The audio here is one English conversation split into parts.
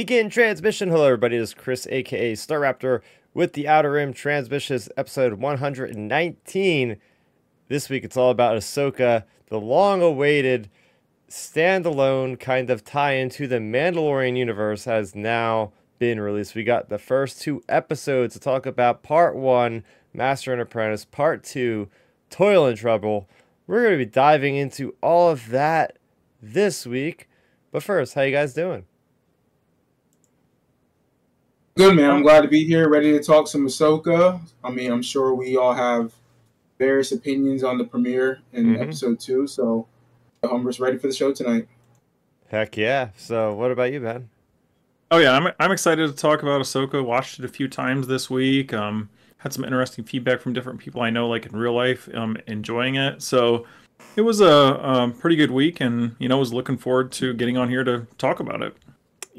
Begin transmission. Hello, everybody. This is Chris, aka Star Raptor, with the Outer Rim Transmissions, episode 119. This week, it's all about Ahsoka, the long-awaited standalone kind of tie into the Mandalorian universe has now been released. We got the first two episodes to talk about Part One, Master and Apprentice, Part Two, Toil and Trouble. We're going to be diving into all of that this week. But first, how you guys doing? Good man. I'm glad to be here, ready to talk some Ahsoka. I mean, I'm sure we all have various opinions on the premiere in mm-hmm. episode two, so I'm just ready for the show tonight. Heck yeah! So, what about you, Ben? Oh yeah, I'm I'm excited to talk about Ahsoka. Watched it a few times this week. Um, had some interesting feedback from different people I know, like in real life, um, enjoying it. So it was a, a pretty good week, and you know, was looking forward to getting on here to talk about it.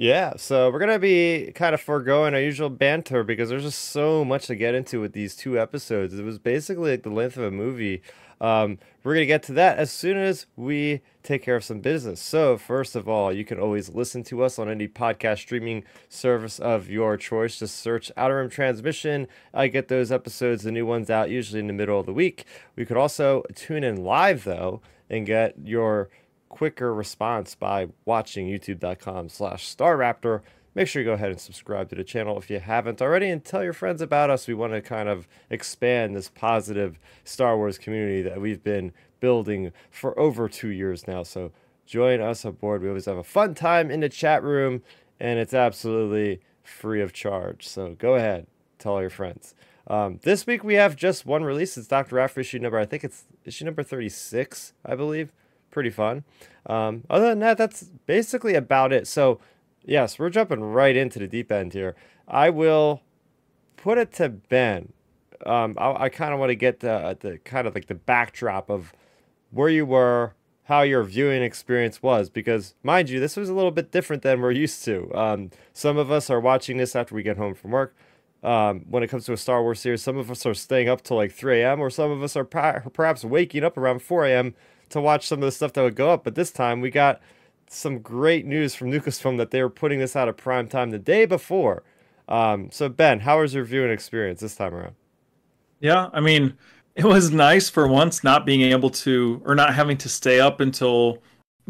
Yeah, so we're gonna be kind of foregoing our usual banter because there's just so much to get into with these two episodes. It was basically like the length of a movie. Um, we're gonna get to that as soon as we take care of some business. So first of all, you can always listen to us on any podcast streaming service of your choice. Just search Outer Rim Transmission. I get those episodes, the new ones out usually in the middle of the week. We could also tune in live though and get your quicker response by watching youtube.com slash starrapter. Make sure you go ahead and subscribe to the channel if you haven't already and tell your friends about us. We want to kind of expand this positive star wars community that we've been building for over two years now. So join us aboard. We always have a fun time in the chat room and it's absolutely free of charge. So go ahead tell all your friends. Um, this week we have just one release. It's dr Aphra issue number i think it's issue number 36 i believe pretty fun. Um, other than that, that's basically about it. So, yes, we're jumping right into the deep end here. I will put it to Ben. Um, I, I kind of want to get the, the kind of like the backdrop of where you were, how your viewing experience was, because mind you, this was a little bit different than we're used to. Um, some of us are watching this after we get home from work. Um, when it comes to a Star Wars series, some of us are staying up till like 3 a.m., or some of us are perhaps waking up around 4 a.m to watch some of the stuff that would go up. But this time we got some great news from Lucasfilm that they were putting this out at prime time the day before. Um, so Ben, how was your viewing experience this time around? Yeah, I mean, it was nice for once not being able to or not having to stay up until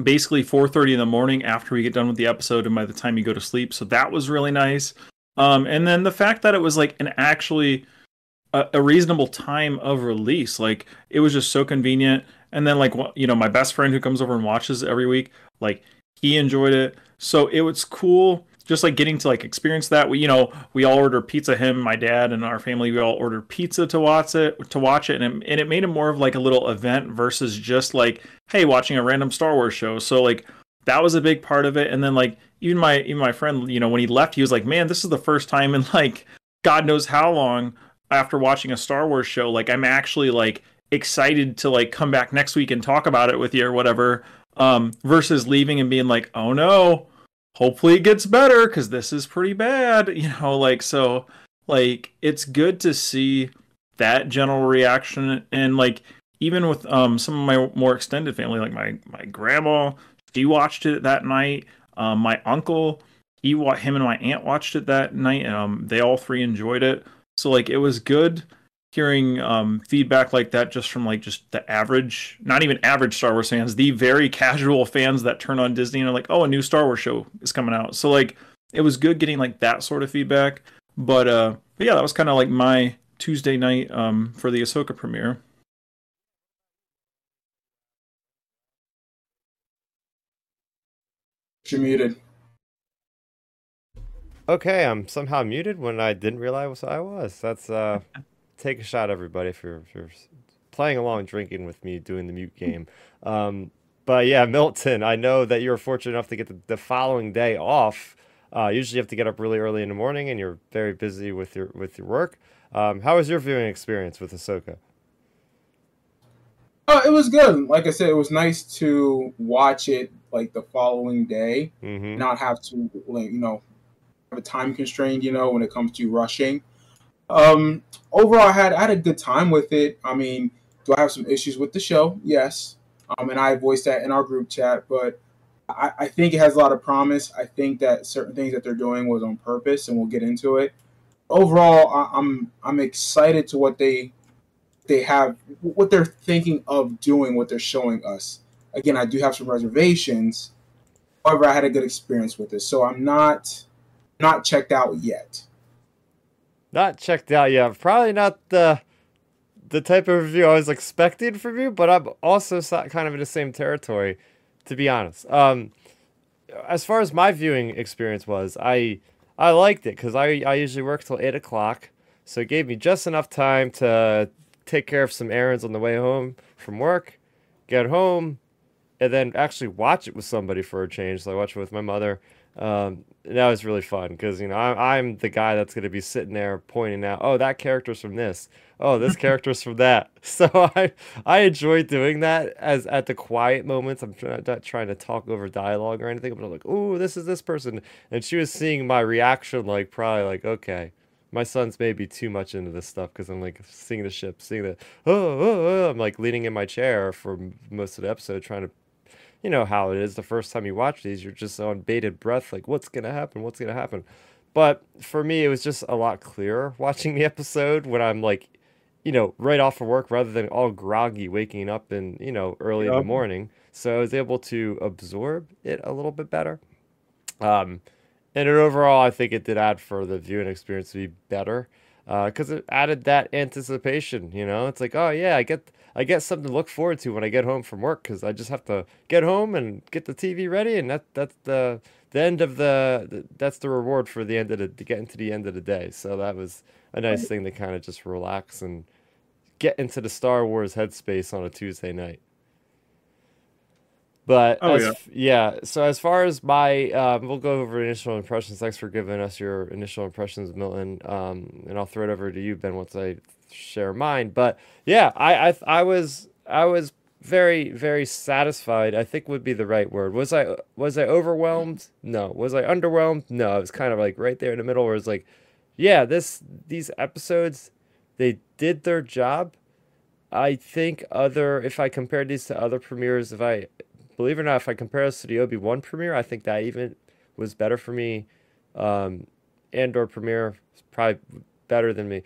basically 4:30 in the morning after we get done with the episode and by the time you go to sleep. So that was really nice. Um, and then the fact that it was like an actually a, a reasonable time of release, like it was just so convenient and then like you know my best friend who comes over and watches every week like he enjoyed it. So it was cool just like getting to like experience that. We you know we all order pizza him my dad and our family we all ordered pizza to watch it to watch it. And it, and it made it more of like a little event versus just like hey watching a random star wars show. So like that was a big part of it. And then like even my even my friend you know when he left he was like man this is the first time in like god knows how long after watching a star wars show. Like i'm actually like excited to like come back next week and talk about it with you or whatever um versus leaving and being like oh no hopefully it gets better because this is pretty bad you know like so like it's good to see that general reaction. And like even with um some of my more extended family like my my grandma she watched it that night. Um my uncle he him and my aunt watched it that night. And um they all three enjoyed it. So like it was good hearing um, feedback like that just from like just the average, not even average Star Wars fans, the very casual fans that turn on Disney and are like, oh, a new Star Wars show is coming out. So like it was good getting like that sort of feedback. But uh, but yeah, that was kind of like my Tuesday night um, for the Ahsoka premiere. You're muted. Okay, I'm somehow muted when I didn't realize I was. That's uh take a shot, everybody, if you're, if you're playing along, drinking with me, doing the mute game. Um, but yeah, Milton, I know that you're fortunate enough to get the, the following day off. Uh, usually, you have to get up really early in the morning, and you're very busy with your with your work. Um, how was your viewing experience with Ahsoka? Uh, it was good. Like I said, it was nice to watch it like the following day, mm-hmm. not have to, like, you know, have a time constraint. You know, when it comes to rushing. Um, overall, I had I had a good time with it. I mean, do I have some issues with the show? Yes. Um, and I voiced that in our group chat, but I, I think it has a lot of promise. I think that certain things that they're doing was on purpose, and we'll get into it. Overall, I, I'm I'm excited to what they they have, what they're thinking of doing, what they're showing us. Again, I do have some reservations. However, I had a good experience with this, so I'm not not checked out yet. Not checked out yet. Probably not the the type of review I was expecting from you, but I'm also kind of in the same territory to be honest. Um, as far as my viewing experience was, I I liked it because I, I usually work till eight o'clock, so it gave me just enough time to take care of some errands on the way home from work, get home, and then actually watch it with somebody for a change. So I watched it with my mother. Um, that was really fun because you know I, I'm the guy that's going to be sitting there pointing out, oh, that character's from this, oh, this character's from that. So I I enjoy doing that as at the quiet moments. I'm try, not trying to talk over dialogue or anything, but I'm like, oh, this is this person, and she was seeing my reaction, like probably like, okay, my son's maybe too much into this stuff because I'm like seeing the ship, seeing the oh, oh, oh, I'm like leaning in my chair for most of the episode, trying to you know how it is the first time you watch these you're just on bated breath like what's gonna happen? What's gonna happen? But for me it was just a lot clearer watching the episode when i'm like you know right off of work rather than all groggy waking up in you know early yep. in the morning. So i was able to absorb it a little bit better. Um and overall i think it did add for the viewing experience to be better because uh, it added that anticipation you know it's like oh yeah i get I get something to look forward to when I get home from work because I just have to get home and get the TV ready, and that that's the the end of the, the that's the reward for the end of the to getting to the end of the day. So that was a nice thing to kind of just relax and get into the Star Wars headspace on a Tuesday night. But oh, as, yeah. yeah. so as far as my, um, we'll go over initial impressions. Thanks for giving us your initial impressions, Milton. Um, and I'll throw it over to you, Ben, once I share mine. But yeah, I, I, I was, I was very, very satisfied. I think would be the right word. Was I, was I overwhelmed? No. Was I underwhelmed? No. I was kind of like right there in the middle, where it's like, yeah, this, these episodes, they did their job. I think other, if I compared these to other premieres, if I believe it or not, if I compare this to the Obi Wan premiere, I think that even was better for me. Um, Andor premiere is probably better than me.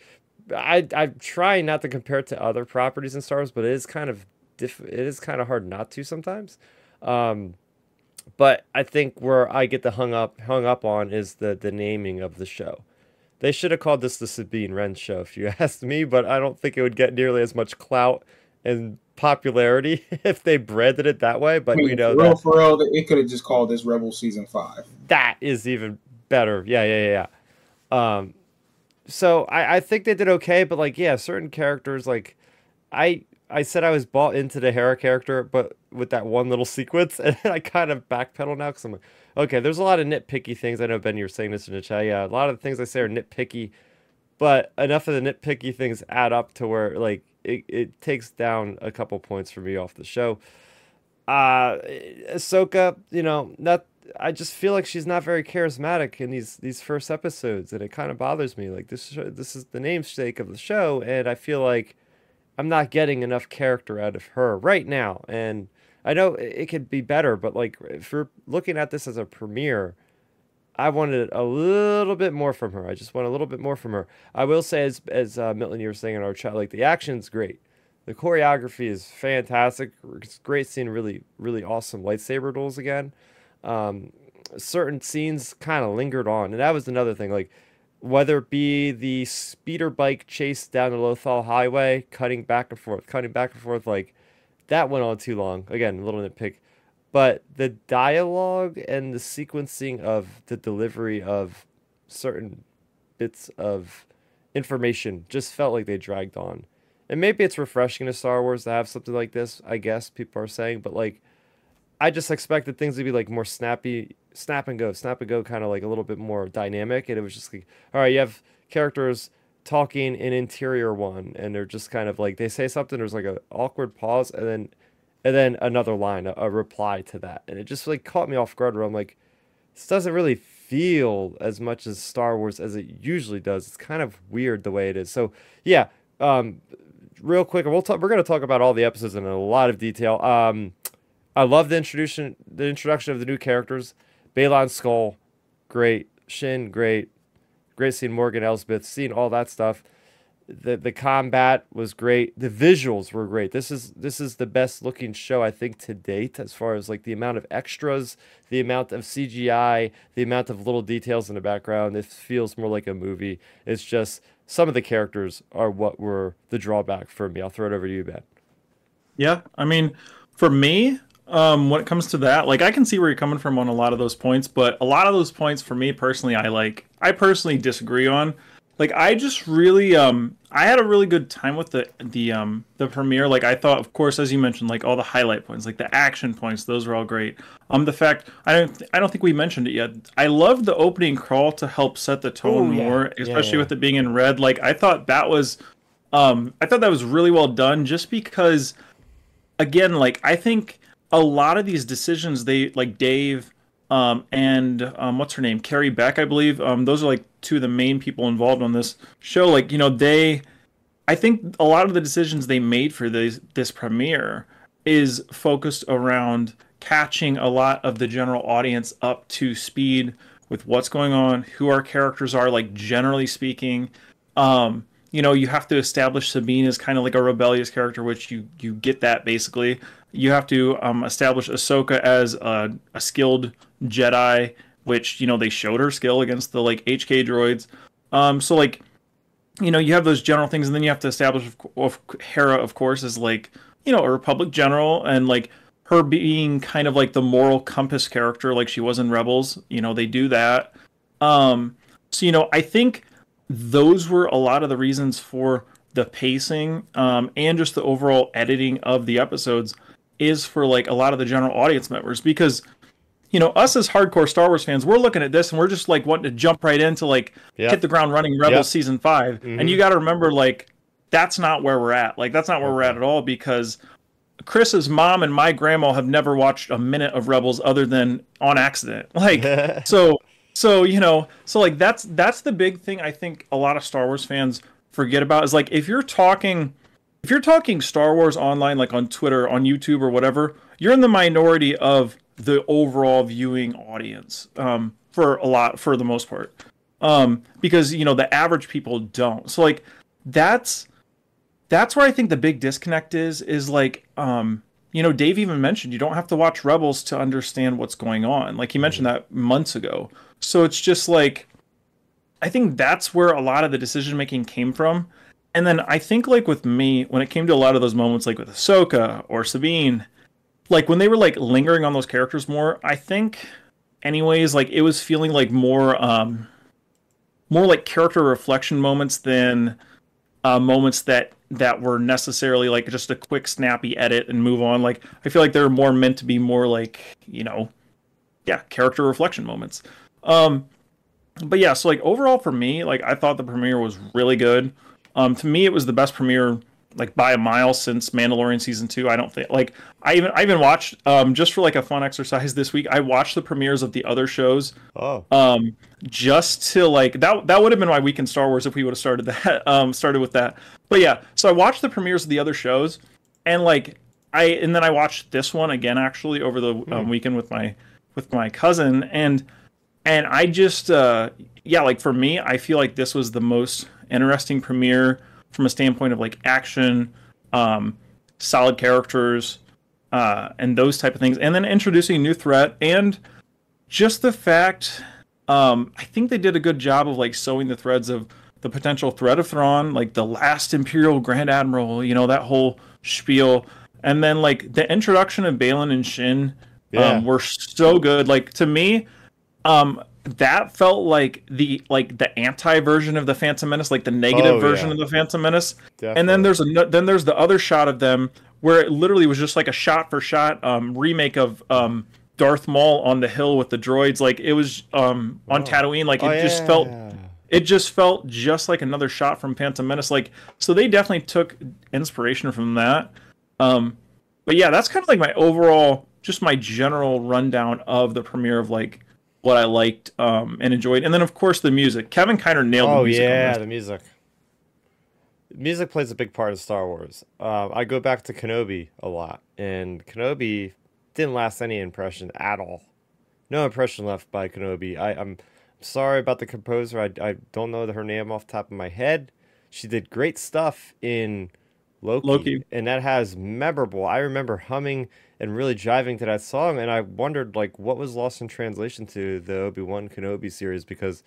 I I'm trying not to compare it to other properties in Star Wars, but it is kind of diff- it is kind of hard not to sometimes. Um, but I think where I get the hung up hung up on is the the naming of the show. They should have called this the Sabine Wren show, if you ask me. But I don't think it would get nearly as much clout and popularity if they branded it that way. But I mean, you know, for real, for real, it could have just called this Rebel Season Five. That is even better. Yeah, yeah, yeah. Um, so I, I think they did okay, but like, yeah, certain characters, like, I I said I was bought into the Hera character, but with that one little sequence, and I kind of backpedal now because I'm like, okay, there's a lot of nitpicky things. I know Ben, you're saying this in the chat. Yeah, a lot of the things I say are nitpicky, but enough of the nitpicky things add up to where like it, it takes down a couple points for me off the show. Uh Ahsoka, you know, not I just feel like she's not very charismatic in these these first episodes, and it kind of bothers me. Like this this is the namesake of the show, and I feel like I'm not getting enough character out of her right now. And I know it could be better, but like if we're looking at this as a premiere, I wanted a little bit more from her. I just want a little bit more from her. I will say, as as uh, Milton, you were saying in our chat, like the action's great. The choreography is fantastic. It's great seeing really, really awesome lightsaber duels again. Um, certain scenes kind of lingered on, and that was another thing. Like whether it be the speeder bike chase down the Lothal Highway, cutting back and forth, cutting back and forth, like that went on too long. Again, a little nitpick but the dialogue and the sequencing of the delivery of certain bits of information just felt like they dragged on. And maybe it's refreshing to Star Wars to have something like this, I guess people are saying, but like I just expected things to be like more snappy, snap and go, snap and go, kind of like a little bit more dynamic. And it was just like, all right, you have characters talking in interior one, and they're just kind of like they say something, there's like an awkward pause, and then and then another line, a, a, reply to that, and it just like caught me off guard. Where I'm like, this doesn't really feel as much as Star Wars as it usually does. It's kind of weird the way it is. So yeah, um, real quick, we'll talk, we're gonna talk about all the episodes in a lot of detail. Um, I love the introduction the introduction of the new characters. Baylan Skoll, great. Shin, great. Great seeing Morgan Elsbeth, seeing all that stuff. The the combat was great. The visuals were great. This is this is the best looking show I think to date as far as like the amount of extras, the amount of CGI, the amount of little details in the background. It feels more like a movie. It's just some of the characters are what were the drawback for me. I'll throw it over to you, Ben. Yeah, I mean, for me, um, when it comes to that, like I can see where you're coming from on a lot of those points, but a lot of those points for me personally, I like, I personally disagree on. Like I just really, um, I had a really good time with the the um the premiere. Like I thought, of course, as you mentioned, like all the highlight points, like the action points, those were all great. Um, the fact I don't, I don't think we mentioned it yet. I loved the opening crawl to help set the tone Ooh, yeah. more, especially yeah, yeah. with it being in red. Like I thought that was, um, I thought that was really well done, just because, again, like I think a lot of these decisions they like Dave um, and um, what's her name? Carrie Beck I believe. Um, those are like two of the main people involved on this show. Like you know they I think a lot of the decisions they made for this this premiere is focused around catching a lot of the general audience up to speed with what's going on who our characters are like generally speaking. Um, you know you have to establish Sabine as kind of like a rebellious character which you you get that basically you have to um, establish Ahsoka as a, a, skilled Jedi, which you know they showed her skill against the like HK droids. Um, so like, you know, you have those general things, and then you have to establish of, of Hera, of course, as like you know a Republic general, and like her being kind of like the moral compass character, like she was in Rebels. You know, they do that. Um, so you know, I think those were a lot of the reasons for the pacing um, and just the overall editing of the episodes is for like a lot of the general audience members because you know us as hardcore Star Wars fans, we're looking at this and we're just like wanting to jump right into like yep. hit the ground running Rebels yep. season 5 mm-hmm. and you got to remember like that's not where we're at. Like that's not where we're at at all because Chris's mom and my grandma have never watched a minute of Rebels other than on accident. Like so so you know so like that's that's the big thing I think a lot of Star Wars fans forget about is like if you're talking if you're talking Star Wars online, like on Twitter, on YouTube, or whatever, you're in the minority of the overall viewing audience um, for a lot, for the most part, um, because you know the average people don't. So like that's that's where I think the big disconnect is. Is like um, you know Dave even mentioned you don't have to watch Rebels to understand what's going on. Like he mentioned that months ago. So it's just like I think that's where a lot of the decision making came from and then I think like with me, when it came to a lot of those moments, like with Ahsoka or Sabine, like when they were like lingering on those characters more, I think, anyways, like it was feeling like more, um, more like character reflection moments than uh, moments that that were necessarily like just a quick snappy edit and move on. Like I feel like they're more meant to be more like you know, yeah, character reflection moments. Um, but yeah, so like overall for me, like I thought the premiere was really good. Um, to me, it was the best premiere like by a mile since Mandalorian season two. I don't think like I even I even watched um just for like a fun exercise this week. I watched the premieres of the other shows. Oh. Um, just to like that that would have been my week in Star Wars if we would have started that um started with that. But yeah, so I watched the premieres of the other shows, and like I and then I watched this one again actually over the um, hmm. weekend with my with my cousin and and I just uh yeah like for me I feel like this was the most interesting premiere from a standpoint of like action, um, solid characters, uh, and those type of things, and then introducing a new threat and just the fact. Um, I think they did a good job of like sewing the threads of the potential threat of Thrawn, like the last Imperial Grand Admiral, you know, that whole spiel. And then like the introduction of Baylan and Shin yeah. um, were so good. Like to me, um, that felt like the like the anti version of the Phantom Menace, like the negative oh, version yeah. of the Phantom Menace. Definitely. And then there's a then there's the other shot of them where it literally was just like a shot for shot um, remake of um, Darth Maul on the hill with the droids. Like it was um, on oh. Tatooine. Like it oh, just yeah. felt it just felt just like another shot from Phantom Menace. Like so they definitely took inspiration from that. Um, but yeah, that's kind of like my overall, just my general rundown of the premiere of like what I liked um, and enjoyed, and then of course the music. Kevin Kiner nailed oh, the music. Oh yeah, the music. Music plays a big part of Star Wars. Uh, I go back to Kenobi a lot, and Kenobi, didn't last any impression at all. No impression left by Kenobi. I, I'm sorry about the composer. I, I don't know her name off the top of my head. She did great stuff in Loki, Loki, and that has memorable. I remember humming and really driving to that song, and I wondered like what was lost in translation to the Obi Wan Kenobi series because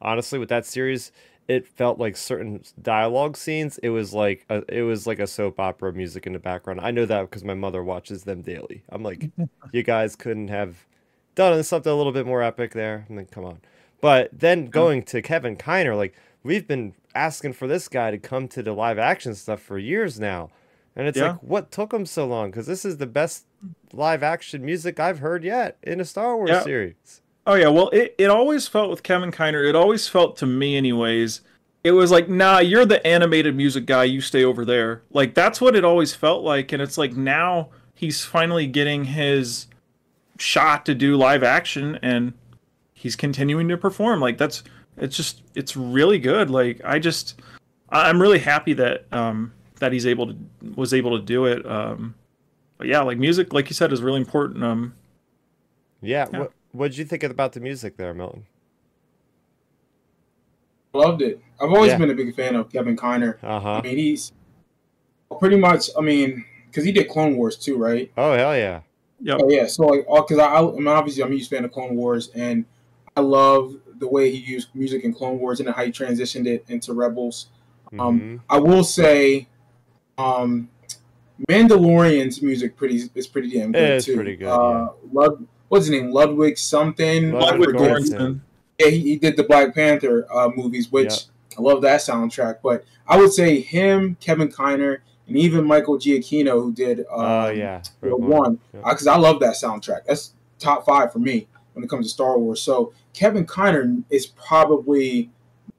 honestly, with that series, it felt like certain dialogue scenes. It was like a, it was like a soap opera music in the background. I know that because my mother watches them daily. I'm like, you guys couldn't have done something a little bit more epic there. I mean, come on. But then going to Kevin Kiner, like we've been asking for this guy to come to the live action stuff for years now. And it's yeah. like, what took him so long? Because this is the best live action music I've heard yet in a Star Wars yeah. series. Oh yeah, well it, it always felt with Kevin Kiner, it always felt to me anyways, it was like, nah, you're the animated music guy, you stay over there. Like that's what it always felt like. And it's like now he's finally getting his shot to do live action and he's continuing to perform. Like that's it's just it's really good. Like I just I'm really happy that um that he's able to was able to do it. Um but yeah, like music, like you said, is really important. Um yeah, yeah. what what did you think about the music there, Milton? Loved it. I've always yeah. been a big fan of Kevin Kiner. Uh-huh. I mean, he's pretty much. I mean, because he did Clone Wars too, right? Oh hell yeah. Yeah. Oh, yeah. So like, because I, I mean, obviously I'm a huge fan of Clone Wars, and I love the way he used music in Clone Wars and how he transitioned it into Rebels. Um, mm-hmm. Um, I will say, um, Mandalorian's music pretty is pretty damn good it too. Pretty good. Uh, yeah. Lud, what's his name? Ludwig something. Ludwig Göransson. Yeah, he, he, did the Black Panther uh, movies, which yep. I love that soundtrack. But I would say him, Kevin Kiner, and even Michael Giacchino, who did uh, oh yeah one, because yep. I love that soundtrack. That's top five for me when it comes to Star Wars. So Kevin Kiner is probably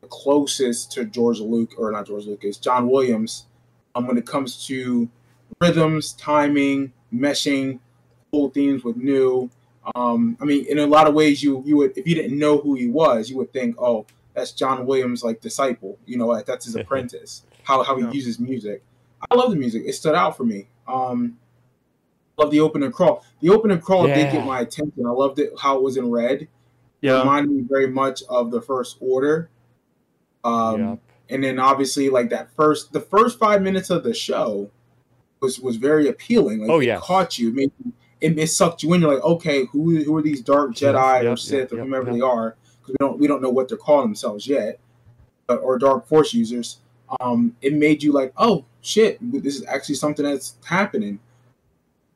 the closest to George Luke or not George Lucas, John Williams, um, when it comes to rhythms, timing, meshing old themes with new. Um, I mean, in a lot of ways, you you would if you didn't know who he was, you would think, oh, that's John Williams' like disciple. You know, like, that's his apprentice. How how he yeah. uses music. I love the music. It stood out for me. Um, love the opening crawl. The opening crawl yeah. did get my attention. I loved it how it was in red. Yeah, it reminded me very much of the First Order. Um, yeah. And then obviously like that first the first five minutes of the show was was very appealing. Like, oh yeah, caught you. It made it, it, sucked you in. You're like, okay, who who are these dark Jedi yep, or Sith yep, or whomever yep, they are? Because we don't we don't know what they're calling themselves yet, uh, or dark Force users. Um, it made you like, oh shit, this is actually something that's happening.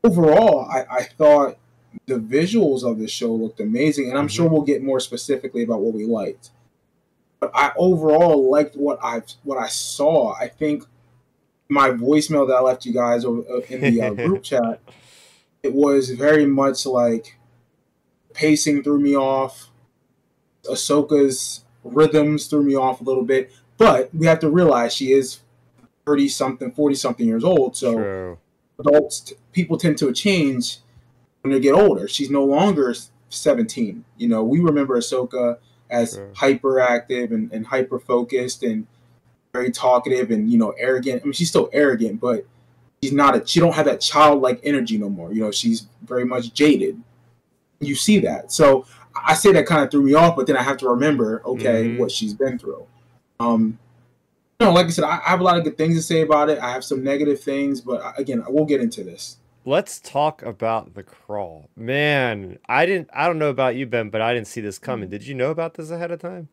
Overall, I, I thought the visuals of the show looked amazing, and I'm mm-hmm. sure we'll get more specifically about what we liked. But I overall liked what I what I saw. I think my voicemail that I left you guys in the uh, group chat, it was very much like pacing threw me off. Ahsoka's rhythms threw me off a little bit, but we have to realize she is thirty something, forty something years old. So True. adults, people tend to change when they get older. She's no longer seventeen. You know, we remember Ahsoka as True. hyperactive and, and hyper focused and very talkative and you know arrogant. I mean, she's still arrogant, but she's not a. She don't have that childlike energy no more. You know, she's very much jaded. You see that, so I say that kind of threw me off. But then I have to remember, okay, mm-hmm. what she's been through. Um, you know, like I said, I, I have a lot of good things to say about it. I have some negative things, but uh, again, we'll get into this let's talk about the crawl. Man, I didn't I don't know about you, Ben, but I didn't see this coming. Did you know about this ahead of time?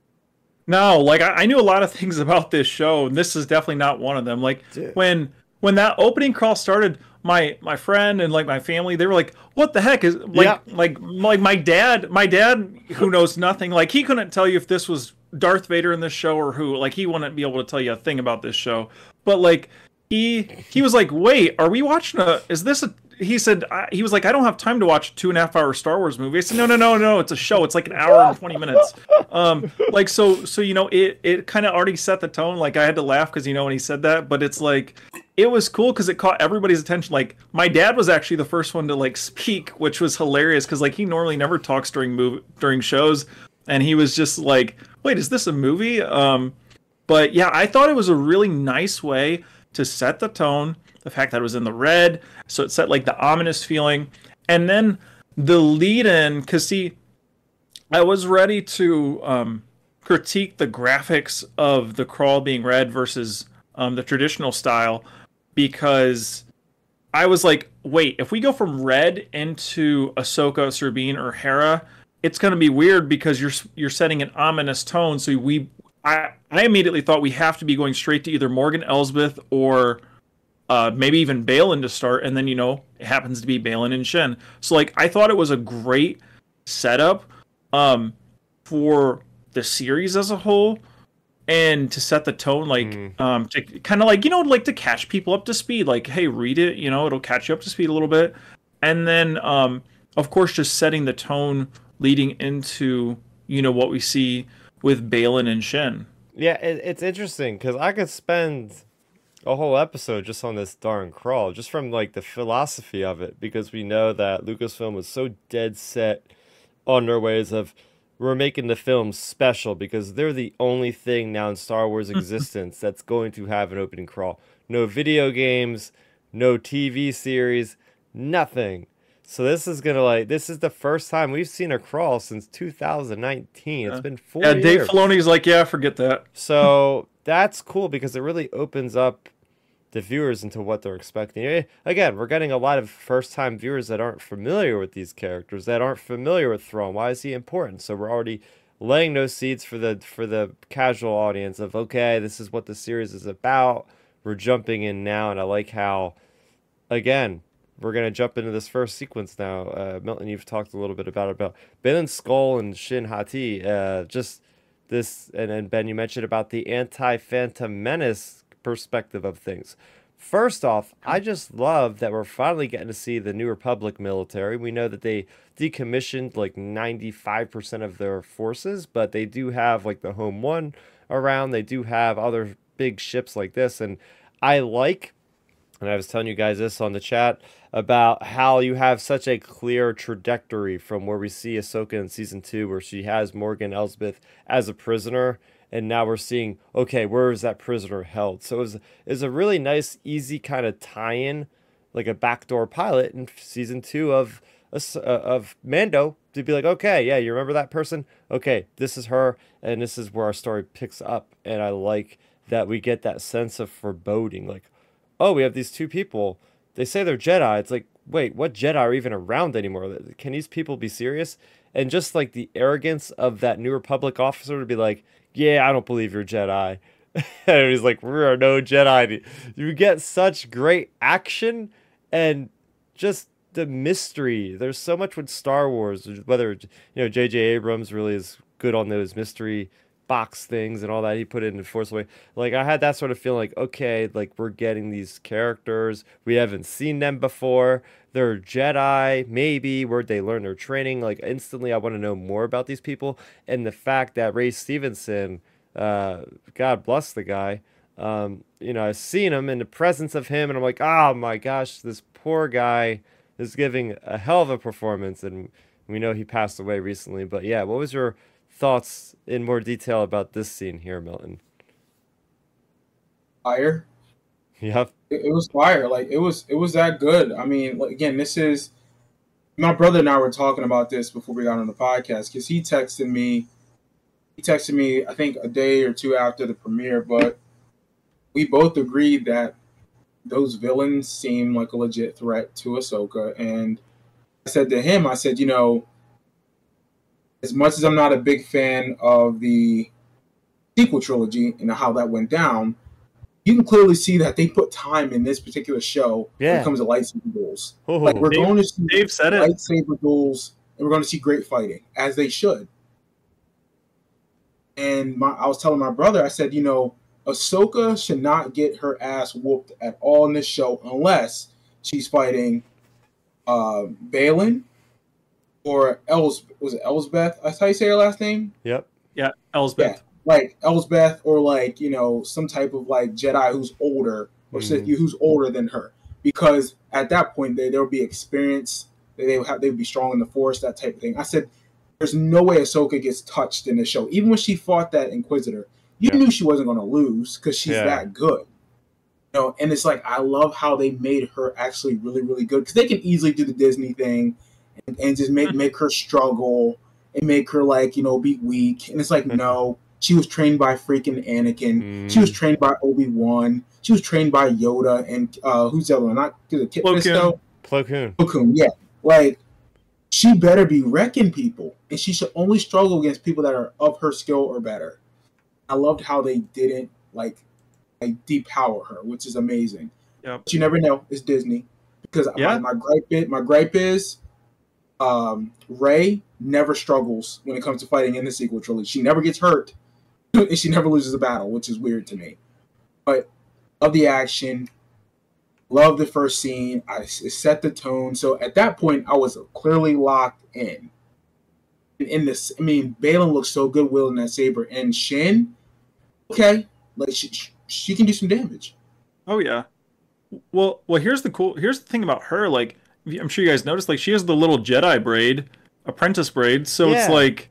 No, like I, I, knew a lot of things about this show, and this is definitely not one of them. Like Dude. when when that opening crawl started, my my friend and like my family, they were like, "What the heck is like yeah. like like my dad? My dad, who knows nothing, like he couldn't tell you if this was Darth Vader in this show or who. Like he wouldn't be able to tell you a thing about this show. But like he he was like, "Wait, are we watching a? Is this a he said he was like, I don't have time to watch a two and a half hour Star Wars movie. I said, no, no, no, no, it's a show. It's like an hour and twenty minutes. Um, like so, so you know, it it kind of already set the tone. Like I had to laugh because you know when he said that, but it's like it was cool because it caught everybody's attention. Like my dad was actually the first one to like speak, which was hilarious because like he normally never talks during move during shows, and he was just like, wait, is this a movie? Um, but yeah, I thought it was a really nice way to set the tone the fact that it was in the red, so it set like the ominous feeling. and then the lead in because see i was ready to um, critique the graphics of the crawl being red versus um, the traditional style because i was like wait if we go from red into ahsoka sabine or hera it's going to be weird because you're you're setting an ominous tone so we i i immediately thought we have to be going straight to either morgan elsbeth or uh, maybe even Baylan to start, and then you know it happens to be Baylan and Shin. So like I thought it was a great setup um, for the series as a whole, and to set the tone, like mm. um, to kind of like you know like to catch people up to speed. Like hey, read it, you know it'll catch you up to speed a little bit, and then um, of course just setting the tone leading into you know what we see with Baylan and Shin. Yeah, it, it's interesting because I could spend a whole episode just on this darn crawl, just from like the philosophy of it, because we know that Lucasfilm was so dead set on their ways of we're making the film special because they're the only thing now in Star Wars existence that's going to have an opening crawl. No video games, no TV series, nothing. So this is gonna like this is the first time we've seen a crawl since 2019. It's been four. Yeah, years. Dave Filoni's like, yeah, forget that. So that's cool because it really opens up the viewers into what they're expecting. Eh, again, we're getting a lot of first time viewers that aren't familiar with these characters, that aren't familiar with Thrawn. Why is he important? So we're already laying those seeds for the for the casual audience of okay, this is what the series is about. We're jumping in now, and I like how, again, we're gonna jump into this first sequence now. Uh, Milton, you've talked a little bit about about Baylan Skoll and Shin Hati. Uh, just this, and then Ben, you mentioned about the anti Phantom Menace perspective of things. First off, I just love that we're finally getting to see the New Republic military. We know that they decommissioned like 95% of their forces, but they do have like the Home One around. They do have other big ships like this. And I like, and I was telling you guys this on the chat about how you have such a clear trajectory from where we see Ahsoka in season two, where she has Morgan Elsbeth as a prisoner. And now we're seeing okay where is that prisoner held? So it was, it a really nice easy kind of tie-in like a backdoor pilot in season two of uh, of mando to be like okay yeah you remember that person? Okay this is her and this is where our story picks up. And i like that we get that sense of foreboding like oh we have these two people they say they're jedi it's like wait what jedi are even around anymore can these people be serious and just like the arrogance of that new republic officer to be like yeah, I don't believe you're Jedi. and he's like, we are no Jedi. You get such great action and just the mystery. There's so much with Star Wars, whether you know J.J. Abrams really is good on those mystery box things and all that he put it in Force Away. Like I had that sort of feeling like, okay, like we're getting these characters. We haven't seen them before. They're Jedi, maybe, where'd they learn their training? Like instantly I want to know more about these people. And the fact that Ray Stevenson, uh, God bless the guy, um, you know, I've seen him in the presence of him and I'm like, oh my gosh, this poor guy is giving a hell of a performance and we know he passed away recently. But yeah, what was your thoughts in more detail about this scene here, Milton? Fire. Yep. It, it, was fire. Like it was. It was that good. I mean, again, this is my brother and I were talking about this before we got on the podcast because he texted me. He texted me, I think, a day or two after the premiere, but we both agreed that those villains seem like a legit threat to Ahsoka. And I said to him, I said, you know, as much as I'm not a big fan of the sequel trilogy and how that went down, you can clearly see that they put time in this particular show yeah. when it comes to lightsaber duels. Oh, like we're Dave, going to see Dave said lightsaber it. duels, and we're going to see great fighting as they should. And my, I was telling my brother, I said, you know, Ahsoka should not get her ass whooped at all in this show unless she's fighting uh, Baylan or Els was it Elsbeth? That's how you say her last name. Yep. Yeah, Elsbeth. Yeah, like Elsbeth, or like you know some type of like Jedi who's older or mm. Sith who's older than her. Because at that point, they there will be experience. They would have they would be strong in the Force, that type of thing. I said, there's no way Ahsoka gets touched in the show. Even when she fought that Inquisitor, you yeah. knew she wasn't going to lose because she's yeah. that good. You know, and it's like I love how they made her actually really, really good because they can easily do the Disney thing and, and just make make her struggle and make her like you know be weak. And it's like no, she was trained by freaking Anakin. Mm. She was mm. trained by Obi Wan. She was trained by Yoda and uh, who's the other one? Not the Kit Fisto. Plo Koon. Plo Koon. Yeah, like she better be wrecking people, and she should only struggle against people that are of her skill or better. I loved how they didn't like like depower her, which is amazing. Yep. But you never know. It's Disney because yeah. my, my gripe is, my gripe is um, Rey never struggles when it comes to fighting in the sequel trilogy. She never gets hurt, and she never loses a battle, which is weird to me. But of the action, Love the first scene. I set the tone. So at that point, I was clearly locked in. In this, I mean, Baylan looks so good wielding that saber, and Shin, okay, like she, she can do some damage. Oh yeah. Well, well, here's the cool. Here's the thing about her. Like, I'm sure you guys noticed. Like, she has the little Jedi braid, apprentice braid. So yeah. it's like,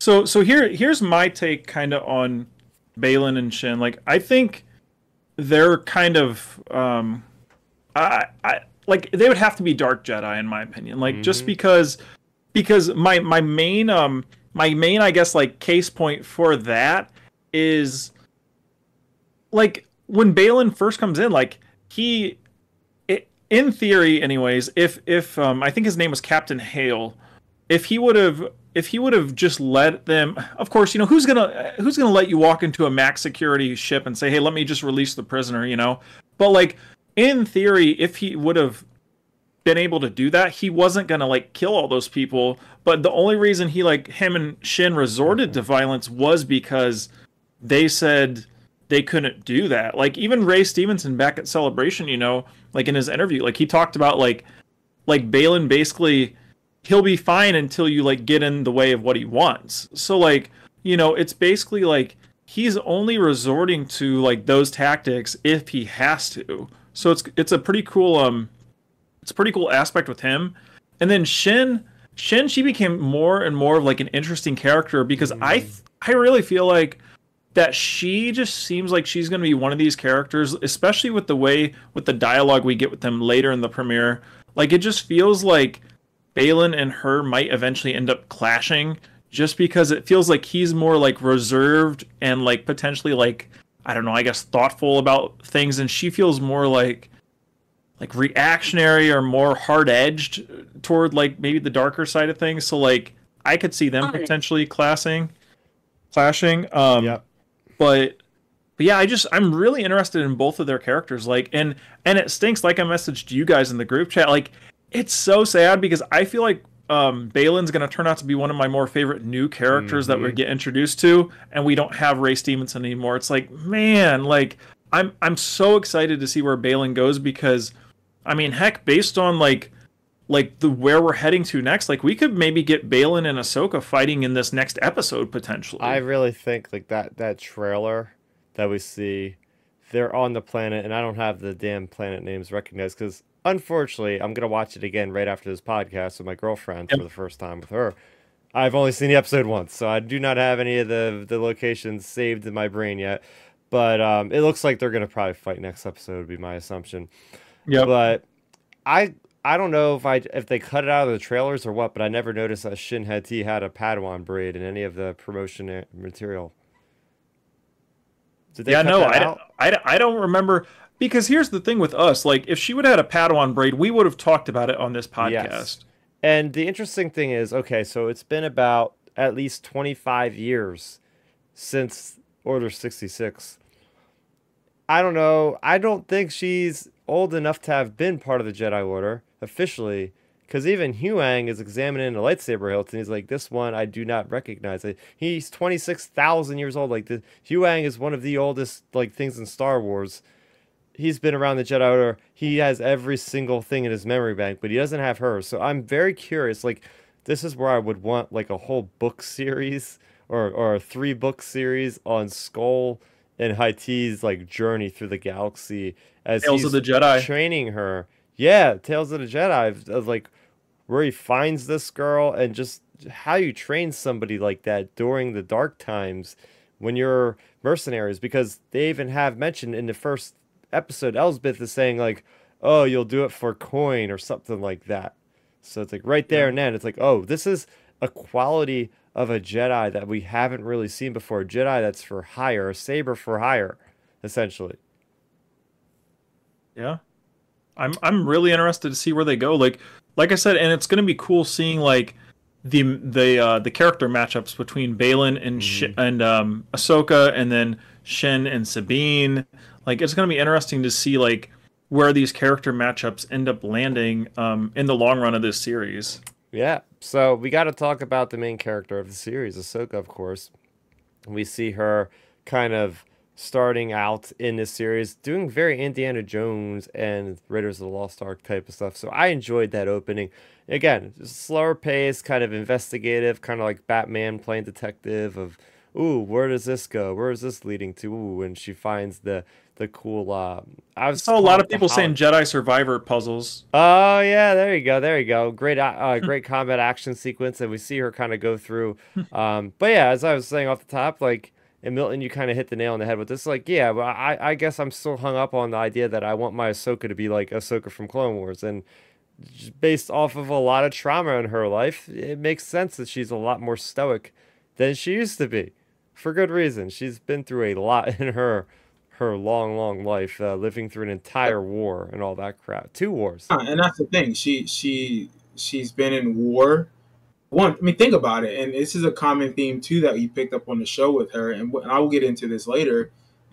so so here here's my take, kind of on Baylan and Shin. Like, I think they're kind of um I, I like they would have to be Dark Jedi in my opinion. Like mm-hmm. just because because my my main um my main I guess like case point for that is like when Baylan first comes in, like he it, in theory anyways, if if um I think his name was Captain Hale, if he would have if he would have just let them of course you know who's gonna who's gonna let you walk into a max security ship and say hey let me just release the prisoner you know but like in theory, if he would have been able to do that, he wasn't gonna like kill all those people. But the only reason he like him and Shin resorted to violence was because they said they couldn't do that. Like even Ray Stevenson back at Celebration, you know, like in his interview, like he talked about like like Baylan basically he'll be fine until you like get in the way of what he wants. So like, you know, it's basically like he's only resorting to like those tactics if he has to. So it's it's a pretty cool um it's a pretty cool aspect with him. And then Shin Shin she became more and more of like an interesting character because mm. I I really feel like that she just seems like she's going to be one of these characters especially with the way with the dialogue we get with them later in the premiere. Like it just feels like Baylan and her might eventually end up clashing just because it feels like he's more like reserved and like potentially like I don't know, I guess thoughtful about things and she feels more like like reactionary or more hard edged toward like maybe the darker side of things. So like I could see them potentially classing clashing. Um yeah. But but yeah, I just I'm really interested in both of their characters. Like and and it stinks like I messaged you guys in the group chat. Like it's so sad because I feel like um, Baylan's going to turn out to be one of my more favorite new characters mm-hmm. that we mm-hmm. get introduced to, and we don't have Ray Stevenson anymore. It's like, man, like I'm I'm so excited to see where Baylan goes because, I mean, heck, based on like like the where we're heading to next, like we could maybe get Baylan and Ahsoka fighting in this next episode potentially. I really think like that that trailer that we see, they're on the planet, and I don't have the damn planet names recognized because unfortunately, I'm gonna watch it again right after this podcast with my girlfriend yep. for the first time with her. I've only seen the episode once, so I do not have any of the the locations saved in my brain yet. But um, it looks like they're gonna probably fight next episode. Would be my assumption. Yeah. But I I don't know if I if they cut it out of the trailers or what, but I never noticed that Shin Hati had a Padawan braid in any of the promotion material. yeah, no, I, I, I don't remember because here's the thing with us like if she would have had a padawan braid we would have talked about it on this podcast yes. and the interesting thing is okay so it's been about at least 25 years since order 66 i don't know i don't think she's old enough to have been part of the jedi order officially because even Huyang is examining a lightsaber hilt, and he's like, "This one I do not recognize." He's twenty six thousand years old. Like the Huyang is one of the oldest like things in Star Wars, he's been around the Jedi Order. He has every single thing in his memory bank, but he doesn't have hers. So I'm very curious. Like, this is where I would want like a whole book series or or a three book series on Skoll and Hati's like journey through the galaxy as Tales he's of the Jedi training her. Yeah, Tales of the Jedi of like where he finds this girl and just how you train somebody like that during the dark times when you're mercenaries because they even have mentioned in the first episode, Elsbeth is saying like, "Oh, you'll do it for coin or something like that." So it's like right there yeah. and then it's like, "Oh, this is a quality of a Jedi that we haven't really seen before. A Jedi that's for hire, a saber for hire, essentially." Yeah. I'm I'm really interested to see where they go. Like like I said, and it's gonna be cool seeing like the the uh, the character matchups between Baylan and mm-hmm. Sh- and um, Ahsoka, and then Shin and Sabine. Like it's gonna be interesting to see like where these character matchups end up landing um, in the long run of this series. Yeah, so we got to talk about the main character of the series, Ahsoka, of course. We see her kind of starting out in this series, doing very Indiana Jones and Raiders of the Lost Ark type of stuff. So I enjoyed that opening. Again, slower pace, kind of investigative, kind of like Batman playing detective of, ooh, where does this go? Where is this leading to? Ooh, and she finds the the cool. Uh, I saw a lot of people saying Jedi Survivor puzzles. Oh yeah, there you go, there you go. Great, uh, uh great combat action sequence, and we see her kind of go through. Um, but yeah, as I was saying off the top, like and Milton, you kind of hit the nail on the head with this. Like, yeah, but I, I guess I'm still hung up on the idea that I want my Ahsoka to be like Ahsoka from Clone Wars. And based off of a lot of trauma in her life, it makes sense that she's a lot more stoic than she used to be. For good reason. She's been through a lot in her her long, long life, uh, living through an entire war and all that crap. Two wars. And that's the thing. She she she's been in war one, I mean, think about it, and this is a common theme too that you picked up on the show with her, and, and I will get into this later.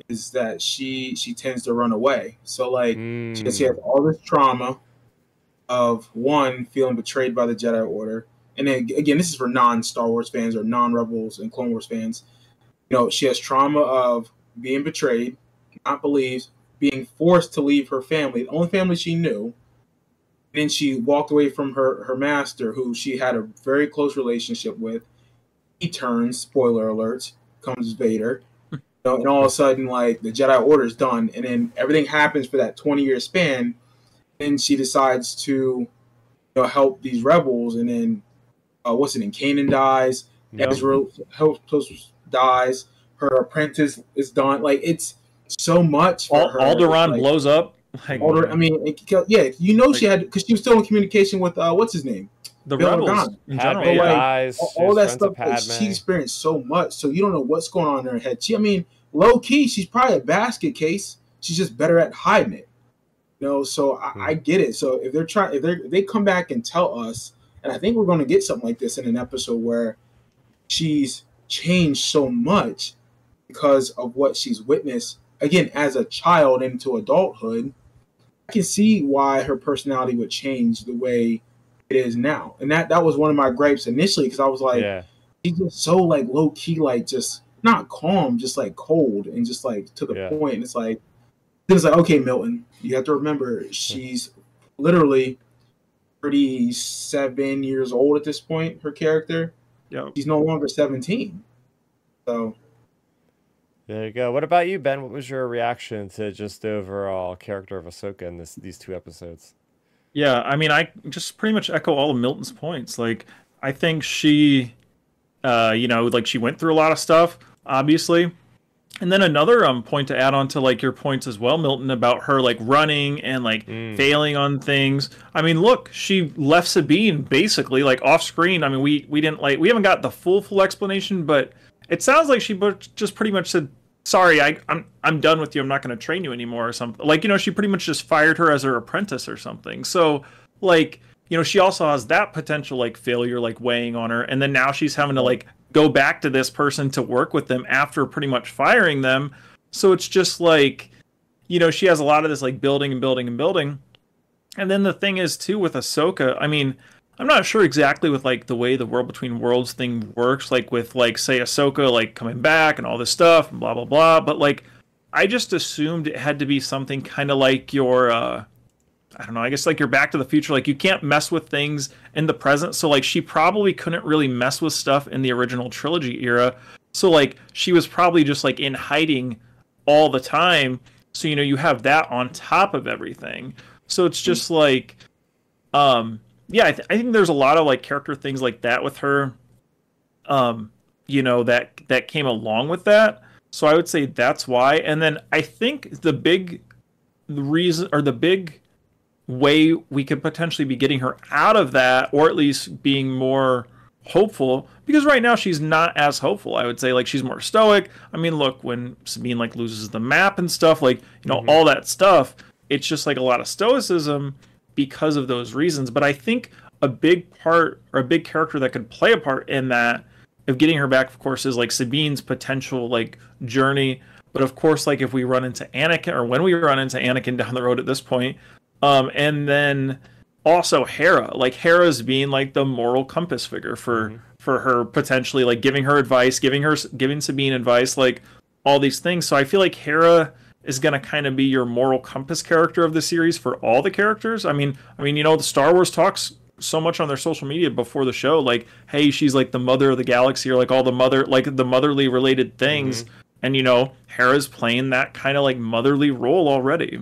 Is that she she tends to run away? So like mm. she, she has all this trauma of one feeling betrayed by the Jedi Order, and then again, this is for non Star Wars fans or non Rebels and Clone Wars fans. You know, she has trauma of being betrayed, not believed, being forced to leave her family, the only family she knew, then she walked away from her her master, who she had a very close relationship with. He turns, spoiler alert, comes Vader. You know, and all of a sudden, like the Jedi Order is done, and then everything happens for that twenty year span. Then she decides to, you know, help these rebels, and then uh, what's it? name? Kanan dies. Yep. Ezra dies. Her apprentice is done. Like it's so much. For Al- her. Alderaan like, blows up. Like, older. I mean, yeah, you know, like, she had because she was still in communication with uh, what's his name, the Bill rebels. In general, like, dies, all, all that stuff. Like, she experienced so much, so you don't know what's going on in her head. She, I mean, low key, she's probably a basket case. She's just better at hiding it. You know, so I, hmm. I get it. So if they're trying, if they if they come back and tell us, and I think we're going to get something like this in an episode where she's changed so much because of what she's witnessed again as a child into adulthood I can see why her personality would change the way it is now. And that that was one of my gripes initially because I was like, yeah. she's just so like low key, like just not calm, just like cold and just like to the yeah. point. And it's like it's like, okay, Milton, you have to remember she's literally 37 years old at this point, her character. Yeah. She's no longer 17. So there you go. What about you, Ben? What was your reaction to just the overall character of Ahsoka in this these two episodes? Yeah, I mean, I just pretty much echo all of Milton's points. Like, I think she, uh, you know, like she went through a lot of stuff, obviously. And then another um point to add on to like your points as well, Milton, about her like running and like mm. failing on things. I mean, look, she left Sabine basically like off screen. I mean, we we didn't like we haven't got the full full explanation, but it sounds like she just pretty much said sorry, I, I'm I'm done with you. I'm not going to train you anymore or something. Like you know, she pretty much just fired her as her apprentice or something. So like you know, she also has that potential like failure like weighing on her, and then now she's having to like go back to this person to work with them after pretty much firing them. So it's just like you know, she has a lot of this like building and building and building. And then the thing is too with Ahsoka, I mean, I'm not sure exactly with like the way the world between worlds thing works, like with like say Ahsoka like coming back and all this stuff and blah blah blah. But like I just assumed it had to be something kind of like your uh I don't know, I guess like your back to the future. Like you can't mess with things in the present. So like she probably couldn't really mess with stuff in the original trilogy era. So like she was probably just like in hiding all the time. So you know, you have that on top of everything. So it's just like um yeah, I, th- I think there's a lot of like character things like that with her. Um, you know that that came along with that. So I would say that's why. And then I think the big reason or the big way we could potentially be getting her out of that, or at least being more hopeful because right now she's not as hopeful i would say. Like she's more stoic. I mean look when sabine like loses the map and stuff like you know mm-hmm. all that stuff it's just like a lot of stoicism because of those reasons. But i think a big part or a big character that could play a part in that of getting her back of course is like sabine's potential like journey. But of course like if we run into anakin or when we run into anakin down the road at this point um and then also Hera, like Hera's being like the moral compass figure for mm-hmm. for her potentially like giving her advice, giving her giving Sabine advice, like all these things. So I feel like Hera is going to kind of be your moral compass character of the series for all the characters. I mean, I mean, you know, the Star Wars talks so much on their social media before the show like, hey, she's like the mother of the galaxy or like all the mother like the motherly related things. Mm-hmm. And you know, Hera's playing that kind of like motherly role already.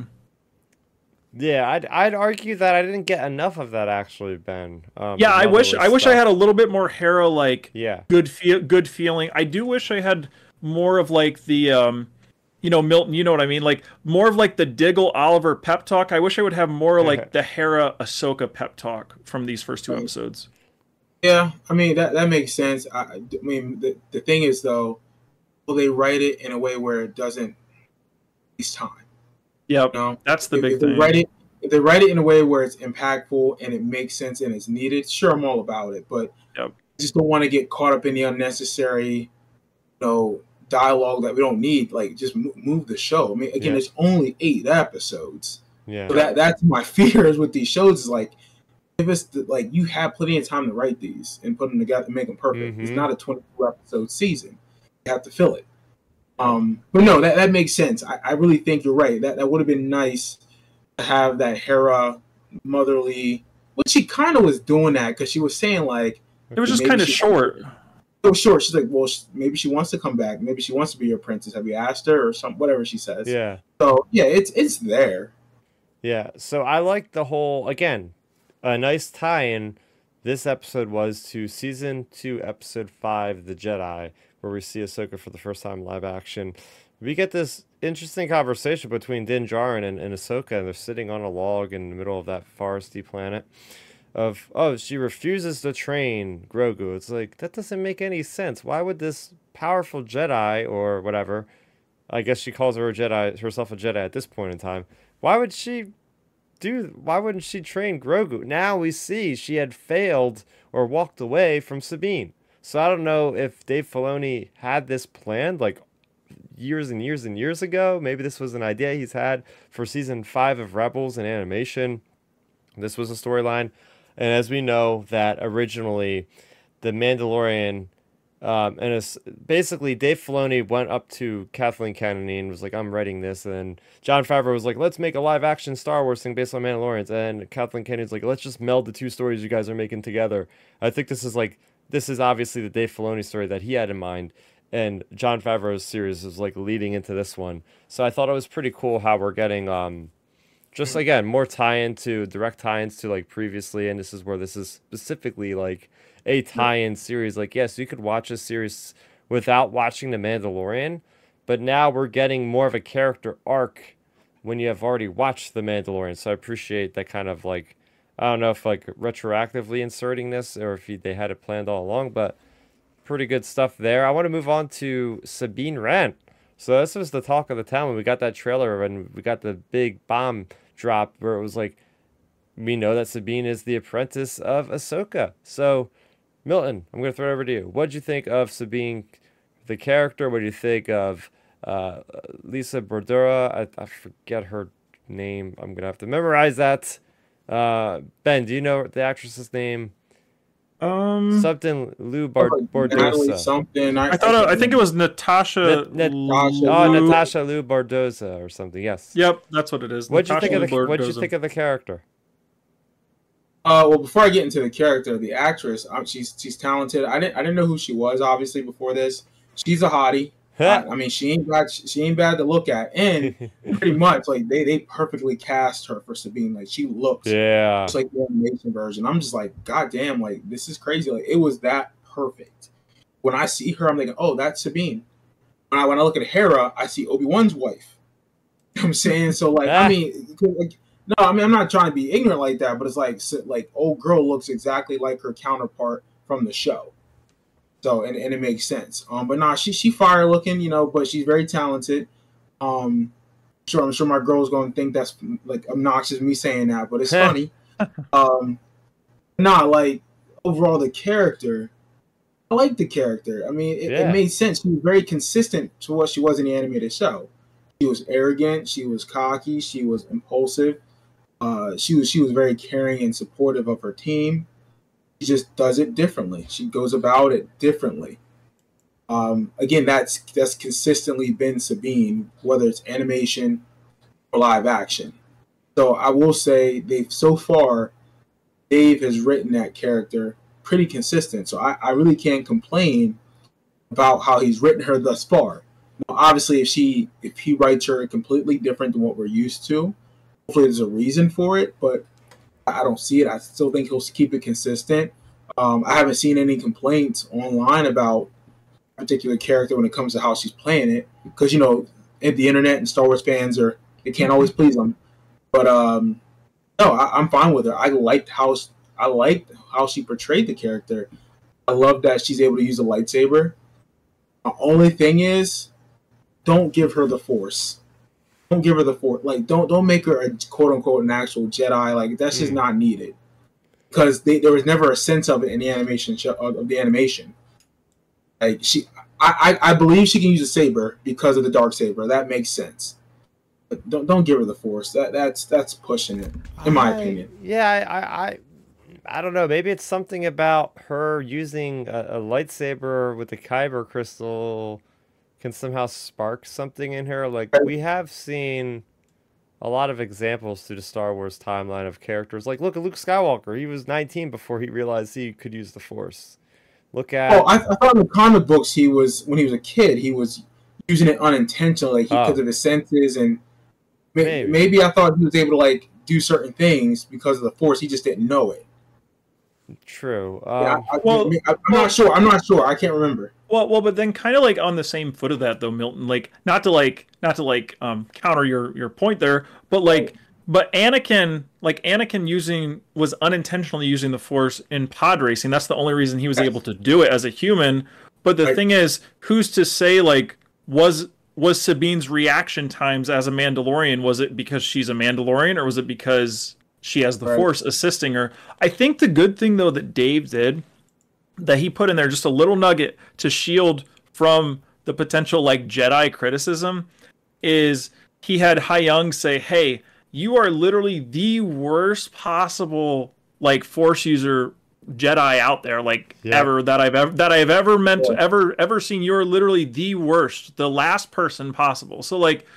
Yeah, I'd I'd argue that I didn't get enough of that actually, Ben. Um, yeah, I wish I wish I had a little bit more Hera like yeah good feel good feeling. I do wish I had more of like the um you know Milton, you know what I mean, like more of like the Diggle Oliver pep talk. I wish I would have more like the Hera Ahsoka pep talk from these first two episodes. Yeah, I mean that that makes sense. I, I mean the the thing is though, will they write it in a way where it doesn't waste time? Yep. You know? That's the if, big if thing. They write it, if they write it in a way where it's impactful and it makes sense and it's needed, sure, I'm all about it. But yep. I just don't want to get caught up in the unnecessary, you know, dialogue that we don't need. Like, just move the show. I mean, again, yeah. it's only eight episodes. Yeah. So that that's my fears with these shows. Is like, if it's the, like you have plenty of time to write these and put them together and make them perfect. Mm-hmm. It's not a 22 episode season. You have to fill it. Um, but no, that, that makes sense. I, I really think you're right. That that would have been nice to have that Hera motherly. But she kind of was doing that because she was saying like it was just kind of short. So short. She's like, well, maybe she wants to come back. Maybe she wants to be your princess. Have you asked her or some whatever she says? Yeah. So yeah, it's it's there. Yeah. So I like the whole again, a nice tie-in. This episode was to season two, episode five, The Jedi, where we see Ahsoka for the first time live action. We get this interesting conversation between Din Djarin and, and Ahsoka, and they're sitting on a log in the middle of that foresty planet. Of oh, she refuses to train Grogu. It's like that doesn't make any sense. Why would this powerful Jedi or whatever? I guess she calls her a Jedi herself a Jedi at this point in time. Why would she do? Why wouldn't she train Grogu? Now we see she had failed or walked away from Sabine. So I don't know if Dave Filoni had this planned like years and years and years ago. Maybe this was an idea he's had for season five of Rebels and animation. This was a storyline. And as we know, that originally the Mandalorian um, and it's basically Dave Filoni went up to Kathleen Kennedy and was like, "I'm writing this," and Jon Favreau was like, "Let's make a live action Star Wars thing based on Mandalorians," and Kathleen Kennedy's like, "Let's just meld the two stories you guys are making together." I think this is like this is obviously the Dave Filoni story that he had in mind, and Jon Favreau's series is like leading into this one. So I thought it was pretty cool how we're getting um, just again more tie-in to direct tie-ins to like previously, and this is where this is specifically like a tie-in series. Like yes, you could watch a series without watching The Mandalorian, but now we're getting more of a character arc when you have already watched The Mandalorian. So I appreciate that kind of like I don't know if like retroactively inserting this or if they had it planned all along, but pretty good stuff there. I want to move on to Sabine Wren. So this was the talk of the town when we got that trailer and we got the big bomb drop where it was like, we know that Sabine is the apprentice of Ahsoka. So, Milton, I'm going to throw it over to you. What did you think of Sabine, the character? What do you think of uh, Lisa Bordura? I, I forget her name. I'm going to have to memorize that. Uh, ben, do you know the actress's name? Um, something Lou Bar- Bordosa. Something. I, I thought. I, I think it was Natasha. Na- Natasha oh, Natasha Liu Bardoza or something. Yes. Yep, that's what it is. What'd you think of the What'd you think of the character? Uh, well, before I get into the character, the actress, um, she's she's talented. I didn't I didn't know who she was obviously before this. She's a hottie. I, I, mean, she ain't bad. She ain't bad to look at, and pretty much like they they perfectly cast her for Sabine. Like she looks, yeah, just like the animation version. I'm just like, god damn, like this is crazy. Like it was that perfect. When I see her, I'm like, oh, that's Sabine. When I when I look at Hera, I see Obi Wan's wife. I'm saying so. Like, I ah. mean, like, no, I mean, I'm not trying to be ignorant like that, but it's like, like, old girl looks exactly like her counterpart from the show. So, and, and it makes sense. Um, but nah, she she fire looking, you know, but she's very talented. Um, sure, I'm sure my girl's gonna think that's like obnoxious me saying that, but it's funny. um, nah, like overall the character, I like the character. I mean, it, yeah. it made sense. She was very consistent to what she was in the animated show. She was arrogant. She was cocky. She was impulsive. Uh, she was she was very caring and supportive of her team. She just does it differently. She goes about it differently. Um, again, that's that's consistently been Sabine, whether it's animation or live action. So I will say they've so far, Dave has written that character pretty consistent. So I, I really can't complain about how he's written her thus far. Now, obviously, if she if he writes her completely different than what we're used to, hopefully there's a reason for it. But I don't see it. I still think he'll keep it consistent. Um, I haven't seen any complaints online about a particular character when it comes to how she's playing it, because you know, the internet and Star Wars fans are they can't always please them. But um, no, I, am fine with her. I liked how I liked how she portrayed the character. I love that she's able to use a lightsaber. The only thing is, don't give her the force. Don't give her the force. Like don't don't make her a quote unquote an actual Jedi. Like that's mm. just not needed because they, there was never a sense of it in the animation of the animation. Like she, I, I, I believe she can use a saber because of the dark saber. That makes sense. But don't don't give her the force. That that's that's pushing it, in my I, opinion. Yeah, I, I I don't know. Maybe it's something about her using a, a lightsaber with the kyber crystal can somehow spark something in her. Like we have seen a lot of examples through the Star Wars timeline of characters. Like look at Luke Skywalker. He was 19 before he realized he could use the Force. Look at. Oh, I, I thought in the comic books he was when he was a kid he was using it unintentionally like, oh. because of his senses and maybe. maybe I thought he was able to like do certain things because of the Force. He just didn't know it. True. Um, yeah, I, well, I, am not sure. I'm not sure. I can't remember. Well, well, but then kind of like on the same foot of that though, Milton. Like not to like not to like um counter your your point there, but like but Anakin like Anakin using was unintentionally using the Force in pod racing. That's the only reason he was able to do it as a human. But the right. thing is, who's to say like was was Sabine's reaction times as a Mandalorian? Was it because she's a Mandalorian, or was it because she has the right. force assisting her. I think the good thing though that Dave did that he put in there just a little nugget to shield from the potential like Jedi criticism is he had Huyang say, "Hey, you are literally the worst possible like force user Jedi out there like yeah. ever that I've ever that I've ever meant yeah. ever ever seen. You're literally the worst, the last person possible." So like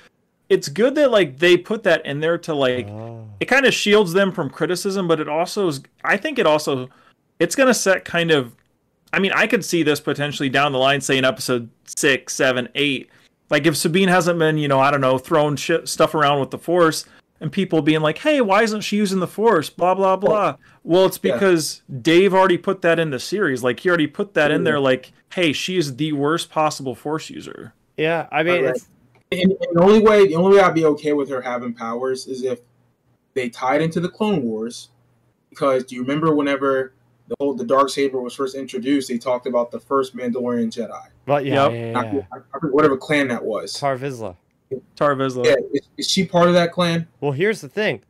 it's good that like they put that in there to like oh. it kind of shields them from criticism, but it also is I think it also it's gonna set kind of I mean, I could see this potentially down the line, say in episode six, seven, eight. Like if Sabine hasn't been, you know, I don't know, throwing shit stuff around with the Force, and people being like, "Hey, why isn't she using the Force?" Blah blah blah. Oh, well, it's because yeah. Dave already put that in the series. Like he already put that in there. Mm. Like, hey, she is the worst possible Force user. Yeah, I mean, right. And, and, the only way the only way I'd be okay with her having powers is if they tied into the Clone Wars. Because do you remember whenever the whole the dark saber was first introduced, they talked about the first Mandalorian Jedi. But yeah, yep. yeah, yeah, yeah. whatever clan that was. Tarre Vizsla. Tarre Vizsla. Yeah, is, is, she part of that clan? Well, here's the thing.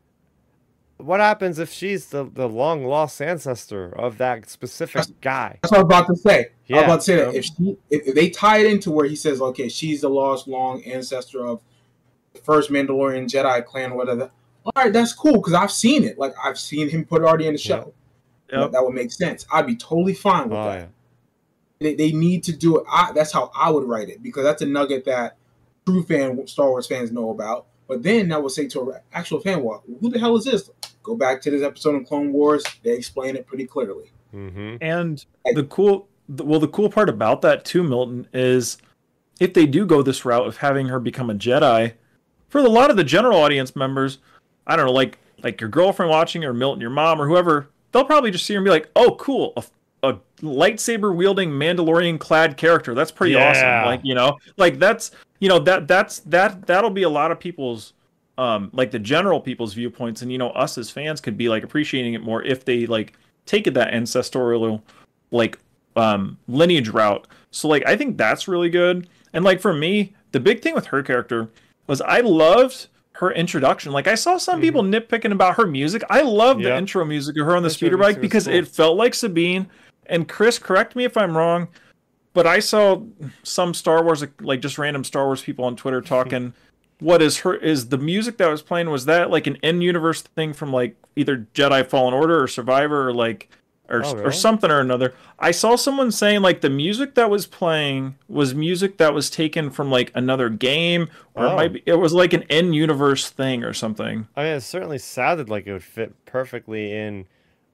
What happens if she's the, the long lost ancestor of that specific that's, guy? That's what I was about to say. Yeah. I was about to say that if she if, if they tie it into where he says, okay, she's the lost long ancestor of the first Mandalorian Jedi clan, whatever. All right, that's cool because I've seen it. Like I've seen him put it already in the show. Yep. That would make sense. I'd be totally fine with oh, that. Yeah. They, they need to do it. I, that's how I would write it because that's a nugget that true fan Star Wars fans know about. But then I would say to an actual fan, "Well, who the hell is this?" Go back to this episode of Clone Wars. They explain it pretty clearly. Mm-hmm. And the cool, well, the cool part about that too, Milton, is if they do go this route of having her become a Jedi, for a lot of the general audience members, I don't know, like like your girlfriend watching or Milton, your mom or whoever, they'll probably just see her and be like, "Oh, cool, a, a lightsaber wielding Mandalorian clad character. That's pretty yeah. awesome." Like you know, like that's you know that that's that that'll be a lot of people's um like the general people's viewpoints and you know us as fans could be like appreciating it more if they like take it that ancestral like um lineage route so like i think that's really good and like for me the big thing with her character was i loved her introduction like i saw some mm-hmm. people nitpicking about her music i love yep. the intro music of her on the speeder bike because cool. it felt like sabine and chris correct me if i'm wrong but i saw some star wars like just random star wars people on twitter talking what is her is the music that was playing was that like an in universe thing from like either Jedi Fallen Order or Survivor or like or oh, really? or something or another. I saw someone saying like the music that was playing was music that was taken from like another game or oh. it might be, it was like an in universe thing or something. I mean, it certainly sounded like it would fit perfectly in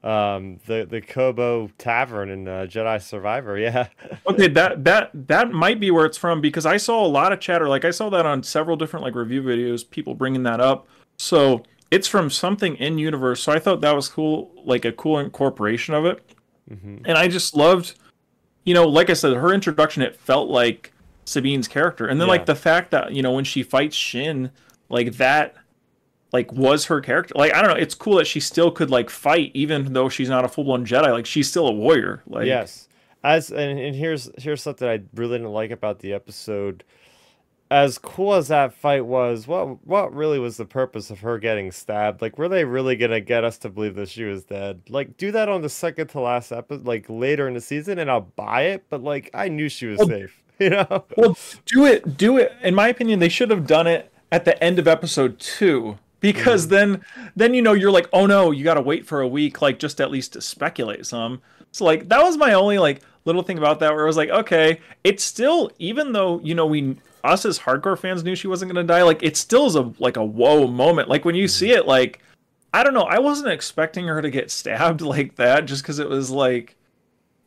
um the the Koboh Tavern in uh, Jedi Survivor. Yeah. okay, that that that might be where it's from because I saw a lot of chatter. Like I saw that on several different like review videos, people bringing that up. So it's from something in universe. So I thought that was cool, like a cool incorporation of it. Mm-hmm. And I just loved, you know, like I said, her introduction. It felt like Sabine's character, and then yeah. like the fact that you know when she fights Shin, like that like was her character like i don't know it's cool that she still could like fight even though she's not a full-blown jedi like she's still a warrior like yes. As and, and here's here's something i really didn't like about the episode. As cool as that fight was what what really was the purpose of her getting stabbed? Like were they really gonna get us to believe that she was dead? Like do that on the second to last episode like later in the season and i'll buy it but like i knew she was well, safe you know? well do it do it. In my opinion they should have done it at the end of episode two because mm. then then you know you're like oh no you got to wait for a week like just at least to speculate some so like that was my only like little thing about that where I was like okay it's still even though you know we us as hardcore fans knew she wasn't going to die like it still is a like a whoa moment like when you mm. see it like I don't know I wasn't expecting her to get stabbed like that just cuz it was like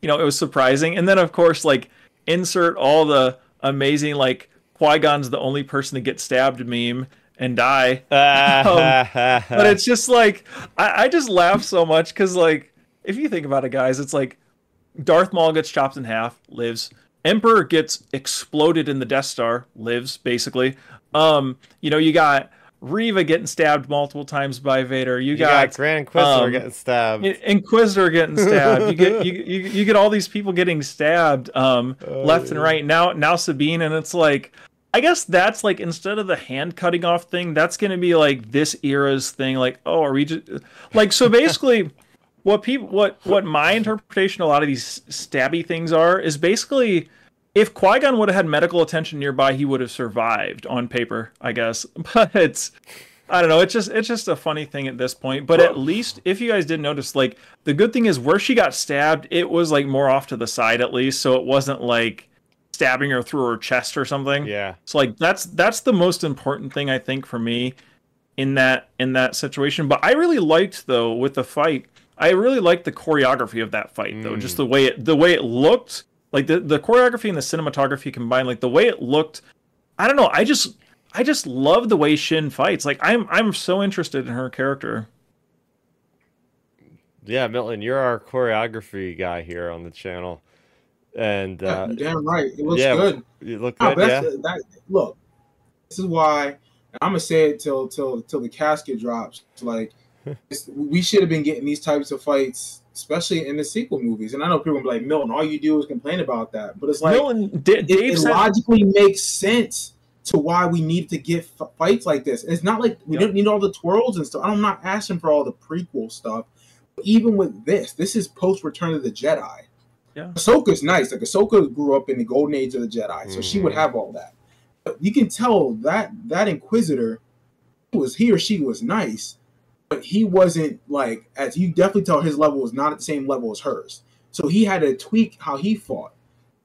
you know it was surprising and then of course like insert all the amazing like Qui-Gon's the only person to get stabbed meme and die. um, but it's just like I, I just laugh so much because like if you think about it, guys, it's like Darth Maul gets chopped in half, lives. Emperor gets exploded in the Death Star, lives basically. Um, you know, you got Reva getting stabbed multiple times by Vader. You, you got, got, Grand Inquisitor um, getting stabbed. Inquisitor getting stabbed. you get you, you, you get all these people getting stabbed um, oh, left yeah. and right. Now now Sabine, and it's like I guess that's like instead of the hand cutting off thing, that's going to be like this era's thing. Like, oh, are we just like so? Basically, what people, what what my interpretation, a lot of these stabby things are, is basically if Qui Gon would have had medical attention nearby, he would have survived on paper, I guess. But it's, I don't know. It's just it's just a funny thing at this point. But at least if you guys didn't notice, like the good thing is where she got stabbed, it was like more off to the side at least, so it wasn't like stabbing her through her chest or something. Yeah. So like that's that's the most important thing I think for me in that in that situation. But I really liked though with the fight. I really liked the choreography of that fight mm. though. Just the way it the way it looked, like the the choreography and the cinematography combined, like the way it looked. I don't know. I just I just love the way Shin fights. Like I'm I'm so interested in her character. Yeah, Milton, you're our choreography guy here on the channel. And uh, yeah, damn right, it looks yeah, good. It look good. yeah. That, look, this is why I'm gonna say it till till till the casket drops. Like, we should have been getting these types of fights, especially in the sequel movies. And I know people will be like, Milton, all you do is complain about that, but it's like Milton, it, it logically makes sense to why we need to get f- fights like this. It's not like we yep. don't need all the twirls and stuff. I'm not asking for all the prequel stuff. But even with this, this is post Return of the Jedi. Yeah. Ahsoka's nice. Like Ahsoka grew up in the golden age of the Jedi, so mm-hmm. she would mm-hmm. have all that. But you can tell that that Inquisitor was he or she was nice, but he wasn't like as you definitely tell his level was not at the same level as hers. So he had to tweak how he fought.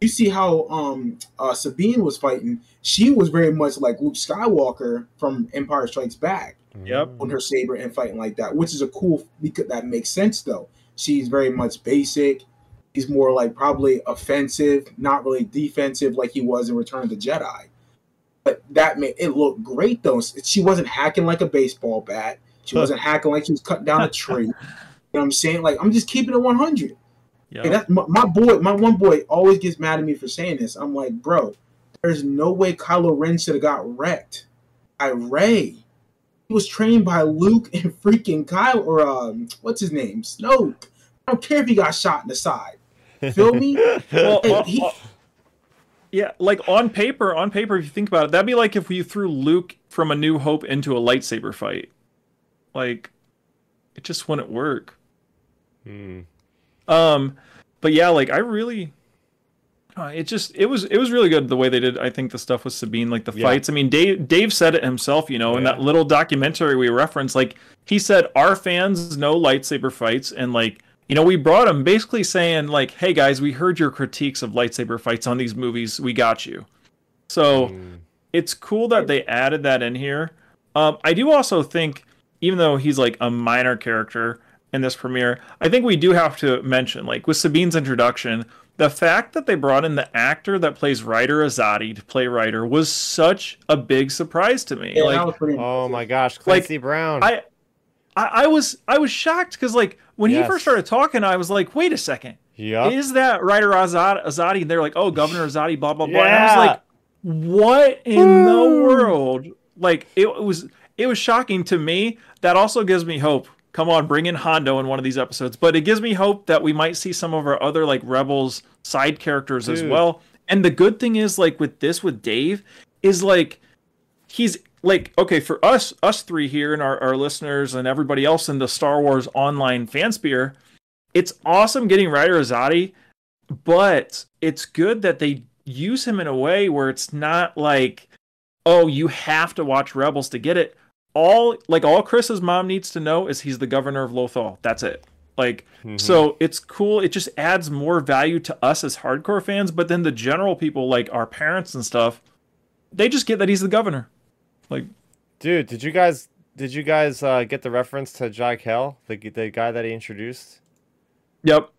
You see how um uh, Sabine was fighting. She was very much like Luke Skywalker from Empire Strikes Back. Yep. On her saber and fighting like that, which is a cool because that makes sense though. She's very much basic he's more like probably offensive, not really defensive like he was in Return of the Jedi. But that made it look great though. She wasn't hacking like a baseball bat. She wasn't hacking like she was cutting down a tree. you know what I'm saying? Like I'm just keeping it 100. Yeah. Hey, that's my, my, boy. My one boy always gets mad at me for saying this. I'm like, bro, there's no way Kylo Ren should have got wrecked by Rey. he was trained by Luke and freaking Kyle or um, what's his name, Snoke. I don't care if he got shot in the side. Feel me? well, hey, he, yeah, like on paper, on paper, if you think about it, that'd be like if we threw Luke from A New Hope into a lightsaber fight. Like, it just wouldn't work. Hmm. Um, but yeah, like I really, uh, it just it was it was really good the way they did. I think the stuff with Sabine, like the yeah. fights. I mean, Dave Dave said it himself. You know, yeah. in that little documentary we referenced, like he said, our fans know lightsaber fights, and like you know, we brought him basically saying like, "Hey guys, we heard your critiques of lightsaber fights on these movies. We got you." So mm. it's cool that they added that in here. Um, I do also think, even though he's like a minor character in this premiere, I think we do have to mention, like with Sabine's introduction, the fact that they brought in the actor that plays Ryder Azadi to play Ryder was such a big surprise to me. Yeah, like, oh my gosh, Clancy like, Brown. I, I, I was I was shocked because like when yes. he first started talking, I was like, wait a second. Yeah. Is that Ryder Azadi? Azadi? And they're like, oh, Governor Azadi, blah blah blah. Yeah. And I was like, what in the hmm. world? Like it was it was shocking to me. That also gives me hope. Come on, bring in Hondo in one of these episodes. But it gives me hope that we might see some of our other like rebels side characters Dude. as well. And the good thing is like with this with Dave is like he's like okay for us us three here and our, our listeners and everybody else in the star wars online fansphere it's awesome getting ryder azadi but it's good that they use him in a way where it's not like oh you have to watch rebels to get it. All like all chris's mom needs to know is he's the governor of lothal. That's it. Like mm-hmm. so it's cool. It just adds more value to us as hardcore fans but then the general people like our parents and stuff they just get that he's the governor like, dude, did you guys did you guys uh, get the reference to Jai Kell, the the guy that he introduced? Yep.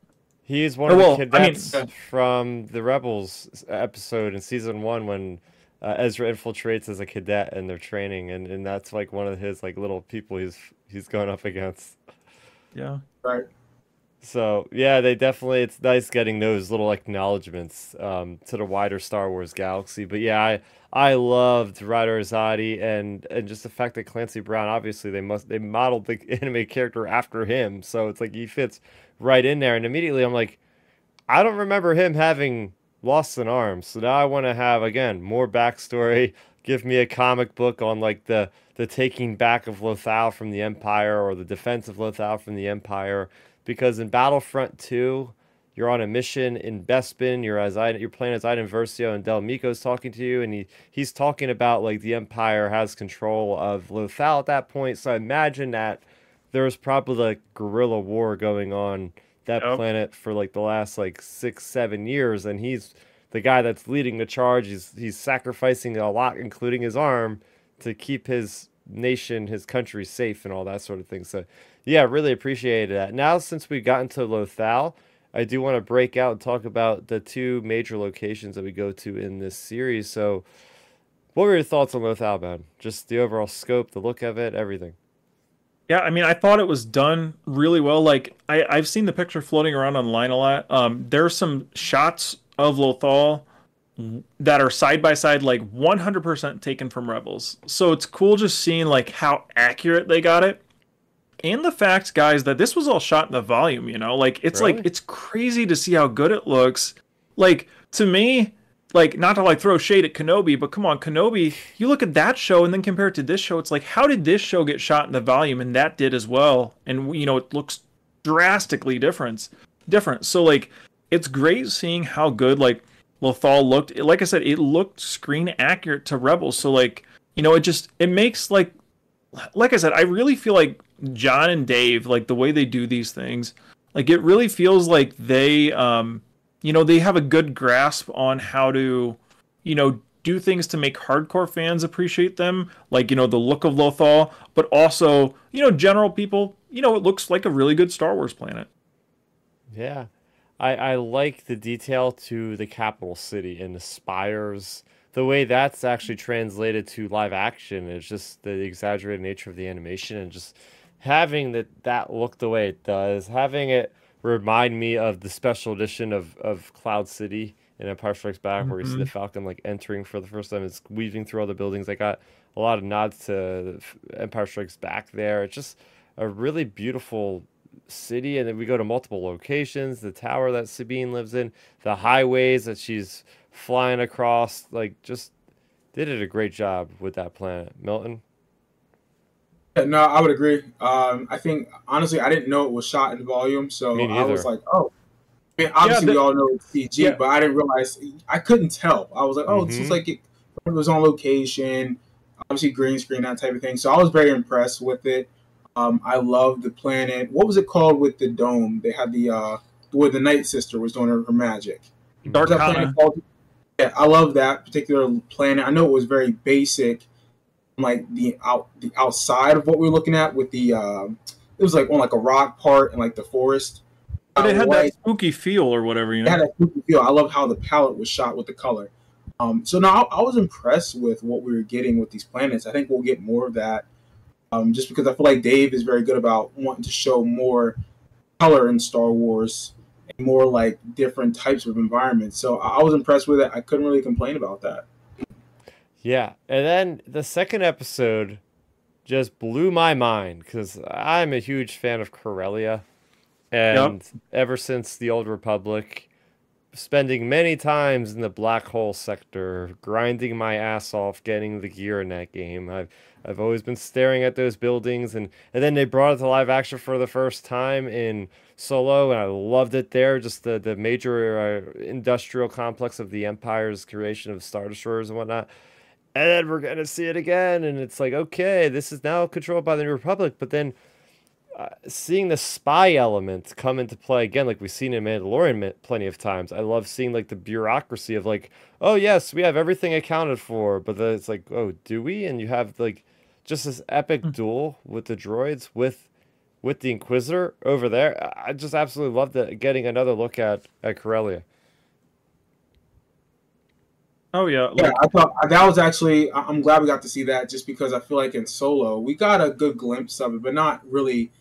He's one of well, the cadets I mean, from the Rebels episode in season one when uh, Ezra infiltrates as a cadet and they're training, and, and that's like one of his like little people he's he's going up against. Yeah. Right. So yeah, they definitely it's nice getting those little acknowledgments um, to the wider Star Wars galaxy. But yeah, I I loved Ryder Azadi and and just the fact that Clancy Brown obviously they must they modeled the anime character after him, so it's like he fits right in there. And immediately I'm like, I don't remember him having lost an arm, so now I want to have again more backstory. Give me a comic book on like the the taking back of Lothal from the Empire or the defense of Lothal from the Empire, because in Battlefront 2 you're on a mission in Bespin. You're as you're playing as Iden Versio, and Del Meeko's talking to you, and he he's talking about like the Empire has control of Lothal at that point. So I imagine that there was probably like guerrilla war going on that yep. planet for like the last like six seven years, and he's the guy that's leading the charge. He's he's sacrificing a lot, including his arm, to keep his nation, his country safe, and all that sort of thing. So yeah, really appreciated that. Now since we got into Lothal I do want to break out and talk about the two major locations that we go to in this series. So, what were your thoughts on Lothal, man? Just the overall scope, the look of it, everything. Yeah, I mean, I thought it was done really well. Like, I, I've seen the picture floating around online a lot. Um, there's some shots of Lothal that are side by side, like 100% taken from Rebels. So it's cool just seeing like how accurate they got it and the fact, guys, that this was all shot in the volume, you know, like it's really? like it's crazy to see how good it looks. Like to me, like not to like throw shade at Kenobi, but come on, Kenobi, you look at that show and then compare it to this show, it's like how did this show get shot in the volume and that did as well? And you know, it looks drastically different. Different. So like it's great seeing how good like Lothal looked. Like I said, it looked screen accurate to Rebels. So like, you know, it just it makes like like I said, I really feel like Jon and Dave, like the way they do these things, like it really feels like they, um, you know, they have a good grasp on how to, you know, do things to make hardcore fans appreciate them, like you know the look of Lothal, but also you know general people, you know, it looks like a really good Star Wars planet. Yeah, I I like the detail to the capital city and the spires the way that's actually translated to live action is just the exaggerated nature of the animation and just having that that look the way it does, having it remind me of the special edition of, of Cloud City in Empire Strikes Back, mm-hmm. where you see the mm-hmm. Falcon like entering for the first time. It's weaving through all the buildings. I got a lot of nods to Empire Strikes Back there. It's just a really beautiful city, and then we go to multiple locations. The tower that Sabine lives in, the highways that she's flying across, like just they did a great job with that planet. Milton. No, I would agree. Um, I think honestly, I didn't know it was shot in volume, so I was like, oh. I mean, obviously, yeah, the, we all know it's CG, yeah. but I didn't realize. I couldn't tell. I was like, oh, mm-hmm. this is like it, it was on location, obviously green screen, that type of thing. So I was very impressed with it. Um, I love the planet. What was it called with the dome? They had the uh, where the Night Sister was doing her, her magic. Dark Yeah, I love that particular planet. I know it was very basic like the out the outside of what we are looking at with the uh, it was like on like a rock part and like the forest. But it had that spooky feel or whatever, you know. It had that spooky feel. I love how the palette was shot with the color. Um, so now I, I, was impressed with what we were getting with these planets. I think we'll get more of that, um, just because I feel like Dave is very good about wanting to show more color in Star Wars and more like different types of environments. So I, I was impressed with it. I couldn't really complain about that. Yeah, and then the second episode just blew my mind because I'm a huge fan of Corellia, and yep. ever since the Old Republic, spending many times in the black hole sector, grinding my ass off getting the gear in that game. I've I've always been staring at those buildings, and and then they brought it to live action for the first time in Solo, and I loved it there. Just the the major uh, industrial complex of the Empire's creation of star destroyers and whatnot and then we're gonna see it again and it's like okay this is now controlled by the new republic but then uh, seeing the spy element come into play again like we've seen in mandalorian plenty of times i love seeing like the bureaucracy of like oh yes we have everything accounted for but then it's like oh do we? And you have like just this epic mm-hmm. duel with the droids with with the inquisitor over there. I just absolutely loved it getting another look at at corellia Oh yeah, like, yeah. I thought that was actually. I'm glad we got to see that, just because I feel like in Solo we got a good glimpse of it, but not really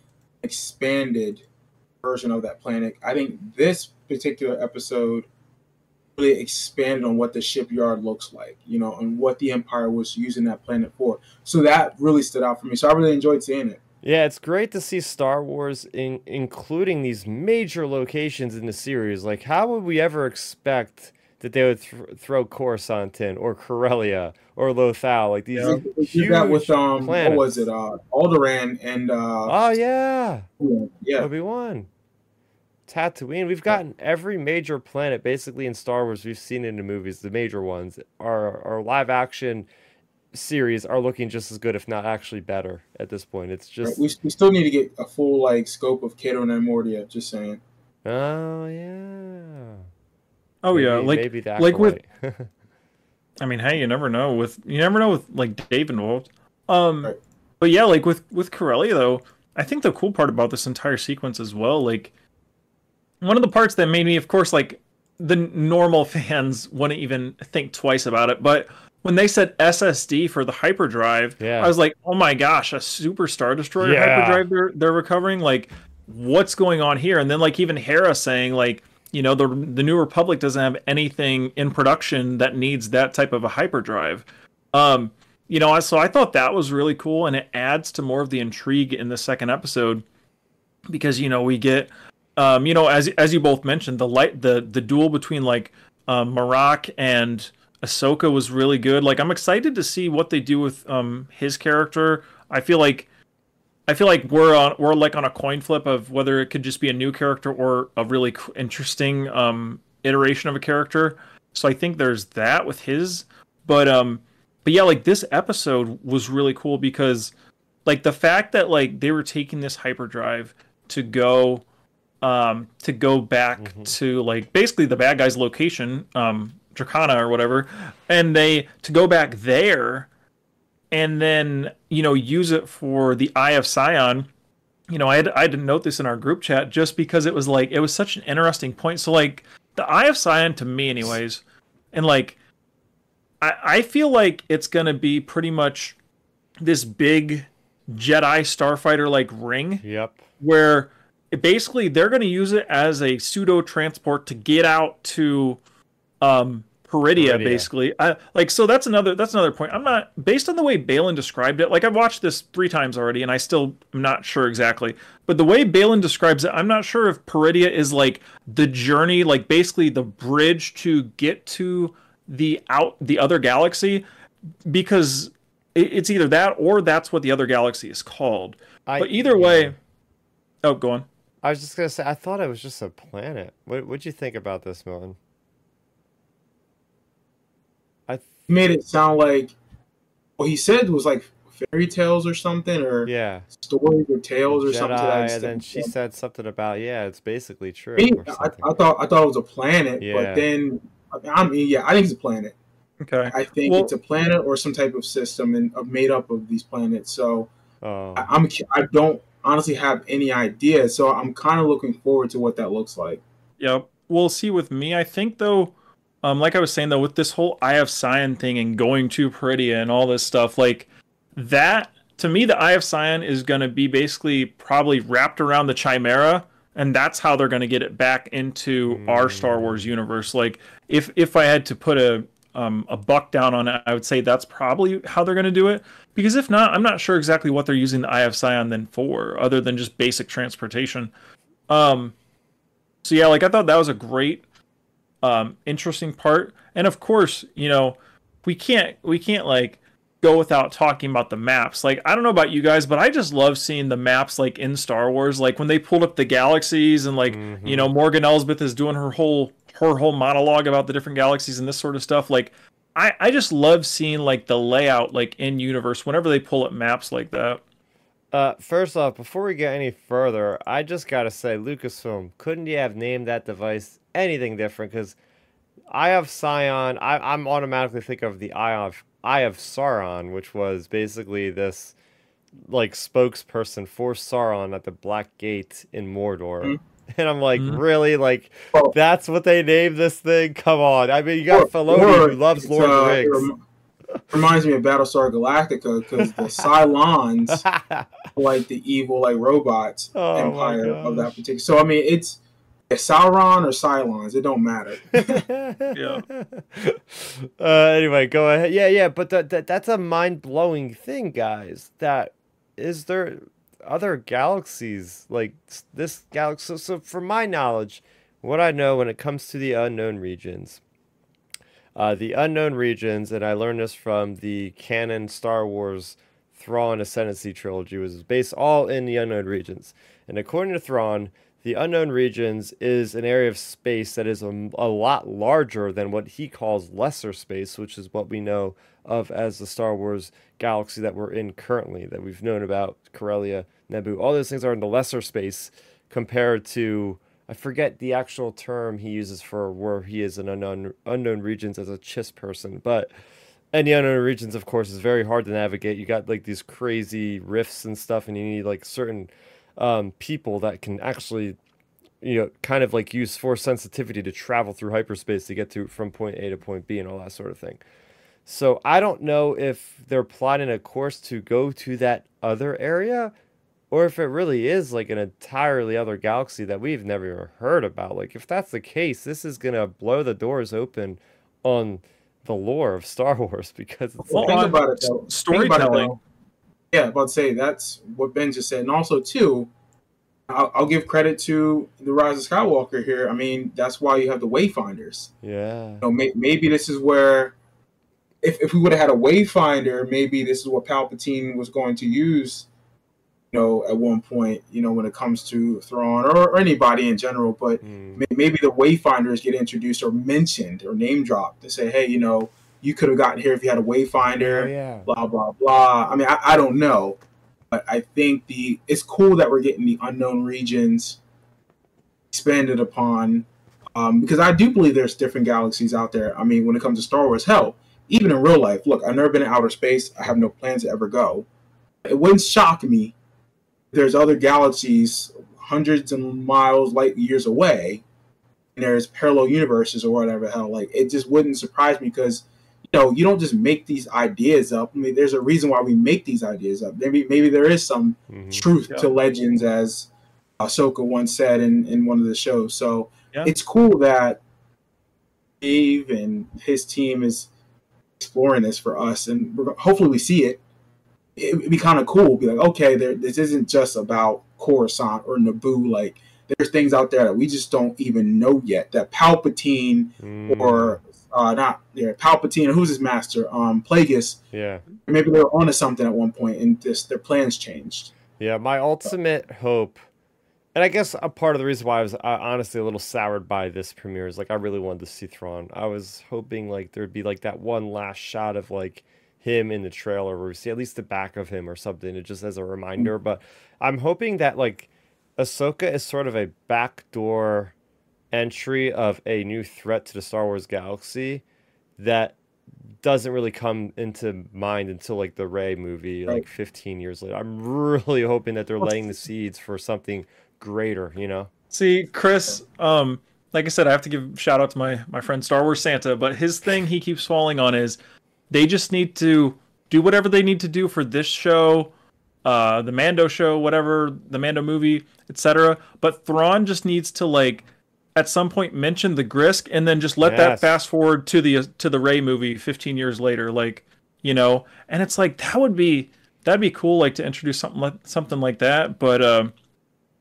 expanded version of that planet. I think this particular episode really expanded on what the shipyard looks like, you know, and what the Empire was using that planet for. So that really stood out for me. So I really enjoyed seeing it. Yeah, it's great to see Star Wars in, including these major locations in the series. Like, how would we ever expect? That they would th- throw Coruscant in or Corellia or Lothal, like these yeah, huge that with um planets. what was it uh Alderaan and uh oh yeah yeah Obi Wan Tatooine. We've gotten every major planet basically in Star Wars. We've seen in the movies, the major ones. Our our live action series are looking just as good, if not actually better, at this point. It's just right. we, we still need to get a full like scope of Cato Neimoidia. Just saying. Oh yeah. Oh maybe, yeah, like maybe like with. I mean, hey, you never know with you never know with like Dave involved. Um, right. but yeah, like with with Corellia though, I think the cool part about this entire sequence as well, like one of the parts that made me, of course, like the normal fans wouldn't even think twice about it, but when they said SSD for the hyperdrive, yeah. I was like, oh my gosh, a super star destroyer yeah. hyperdrive they're they're recovering. Like, what's going on here? And then like even Hera saying like you know the the new republic doesn't have anything in production that needs that type of a hyperdrive. Um you know so i thought that was really cool and it adds to more of the intrigue in the second episode because you know we get um you know as as you both mentioned the light the the duel between like um Marrok and Ahsoka was really good. Like i'm excited to see what they do with um his character. I feel like I feel like we're on we're like on a coin flip of whether it could just be a new character or a really interesting um, iteration of a character. So I think there's that with his, but um, but yeah, like this episode was really cool because like the fact that like they were taking this hyperdrive to go um to go back mm-hmm. to like basically the bad guy's location um Dracana or whatever and they to go back there and then you know use it for the Eye of Sion. You know, I had I to note this in our group chat just because it was like it was such an interesting point. So like the Eye of Sion to me, anyways, and like I I feel like it's gonna be pretty much this big Jedi starfighter like ring. Yep. Where basically they're going to use it as a pseudo transport to get out to um, Peridea, Peridea, basically. I, like so that's another that's another point. I'm not based on the way Baylan described it. Like I've watched this three times already, and I still am not sure exactly. But the way Baylan describes it, I'm not sure if Peridea is like the journey, like basically the bridge to get to the out the other galaxy, because it, it's either that or that's what the other galaxy is called. I, but either way, yeah. oh, go on. I was just gonna say I thought it was just a planet. What what'd you think about this, Milton? Made it sound like what he said was like fairy tales or something, or yeah, stories or tales or something. to and then she said something about yeah, it's basically true. I, I, thought I thought it was a planet, yeah. but then I mean, yeah, I think it's a planet. Okay, I think well, it's a planet or some type of system and made up of these planets. So oh. I, I'm I don't honestly have any idea. So I'm kind of looking forward to what that looks like. Yeah, we'll see. With me, I think though um, like I was saying though, with this whole Eye of Sion thing and going to Peridea and all this stuff, like that to me, the Eye of Sion is going to be basically probably wrapped around the Chimera, and that's how they're going to get it back into mm. our Star Wars universe. Like, if if I had to put a um, a buck down on it, I would say that's probably how they're going to do it. Because if not, I'm not sure exactly what they're using the Eye of Sion then for, other than just basic transportation. Um, so yeah, like I thought that was a great um, interesting part. And of course, you know, we can't we can't like go without talking about the maps. Like I don't know about you guys, but I just love seeing the maps like in Star Wars. Like when they pulled up the galaxies and like mm-hmm. you know Morgan Elsbeth is doing her whole her whole monologue about the different galaxies and this sort of stuff. Like I I just love seeing like the layout like in universe whenever they pull up maps like that. Uh, first off, before we get any further, I just gotta say, Lucasfilm, couldn't you have named that device anything different because Eye of Sion, I, am automatically think of the Eye of Eye of Sauron, which was basically this like spokesperson for Sauron at the Black Gate in Mordor. Mm-hmm. And I'm like, mm-hmm. really? Like, well, that's what they named this thing? Come on! I mean, you got Filoni who loves Lord of uh, Rings. Rem- reminds me of Battlestar Galactica because the Cylons, like the evil like robots oh empire of that particular. So I mean, it's Sauron or Cylons, it don't matter. yeah. Uh, anyway, go ahead. Yeah, yeah, but that, that that's a mind blowing thing, guys. That is there other galaxies like this galaxy. So, so, from my knowledge, what I know when it comes to the unknown regions, uh, the unknown regions, and I learned this from the canon Star Wars Thrawn Ascendancy trilogy, was based all in the unknown regions. And according to Thrawn, the unknown regions is an area of space that is a, a, lot larger than what he calls lesser space, which is what we know of as the Star Wars galaxy that we're in currently, that we've known about Corellia, Naboo. All those things are in the lesser space compared to I forget the actual term he uses for where he is in unknown unknown regions as a Chiss person, but and the unknown regions, of course, is very hard to navigate. You got like these crazy rifts and stuff, and you need like certain um, people that can actually you know kind of like use force sensitivity to travel through hyperspace to get to from point A to point B and all that sort of thing. So I don't know if they're plotting a course to go to that other area or if it really is like an entirely other galaxy that we've never heard about. Like if that's the case, this is going to blow the doors open on the lore of Star Wars because it's well, like, think about it though. Storytelling yeah, about to say that's what Ben just said, and also too, I'll, I'll, give credit to the Rise of Skywalker here. I mean, that's why you have the Wayfinders. Yeah. You know, may, maybe this is where, if if we would have had a Wayfinder, maybe this is what Palpatine was going to use. You know, at one point, you know, when it comes to Thrawn or, or anybody in general, but mm. maybe the Wayfinders get introduced or mentioned or name dropped to say, hey, you know, you could have gotten here if you had a wayfinder. Oh, yeah. Blah blah blah. I mean, I, I don't know, but I think the it's cool that we're getting the unknown regions expanded upon um, because I do believe there's different galaxies out there. I mean, when it comes to Star Wars, hell, even in real life. Look, I've never been in outer space. I have no plans to ever go. It wouldn't shock me. There's other galaxies hundreds of miles, light years away, and there's parallel universes or whatever hell. Like it just wouldn't surprise me because you know, you don't just make these ideas up. I mean, there's a reason why we make these ideas up. Maybe maybe there is some mm-hmm. truth yeah. to legends, as Ahsoka once said in, in one of the shows. So yeah. it's cool that Dave and his team is exploring this for us, and hopefully we see it. It'd be kind of cool. Be like, okay, there, this isn't just about Coruscant or Naboo. Like, there's things out there that we just don't even know yet. That Palpatine mm. or uh, not yeah, Palpatine, who's his master? Um, Plagueis. Yeah. Maybe they were onto something at one point, and this their plans changed. Yeah, my ultimate hope, and I guess a part of the reason why I was uh, honestly a little soured by this premiere is like I really wanted to see Thrawn. I was hoping like there'd be like that one last shot of like him in the trailer where we see at least the back of him or something, just as a reminder. But I'm hoping that like Ahsoka is sort of a backdoor entry of a new threat to the Star Wars galaxy that doesn't really come into mind until like the Rey movie, like 15 years later. I'm really hoping that they're laying the seeds for something greater, you know? See, Chris, um, like I said, I have to give shout out to my my friend Star Wars Santa, but his thing he keeps falling on is they just need to do whatever they need to do for this show, uh, the Mando show, whatever the Mando movie, etc. But Thrawn just needs to like at some point mention the Grysk and then just let yes. that fast forward to the to the Rey movie 15 years later like you know and it's like that would be that'd be cool like to introduce something like something like that but um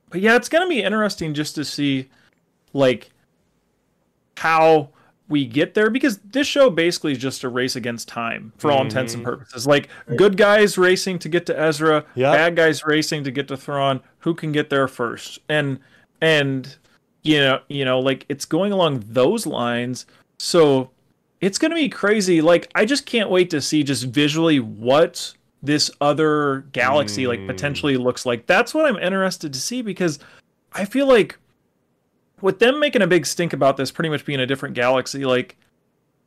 but yeah it's going to be interesting just to see like how we get there because this show basically is just a race against time for all mm-hmm. intents and mm-hmm. purposes. Like good guys racing to get to Ezra, yep. bad guys racing to get to Thrawn. Who can get there first? And and you know, you know, like it's going along those lines. So it's going to be crazy. Like I just can't wait to see just visually what this other galaxy mm. like potentially looks like. That's what I'm interested to see because I feel like with them making a big stink about this pretty much being a different galaxy, like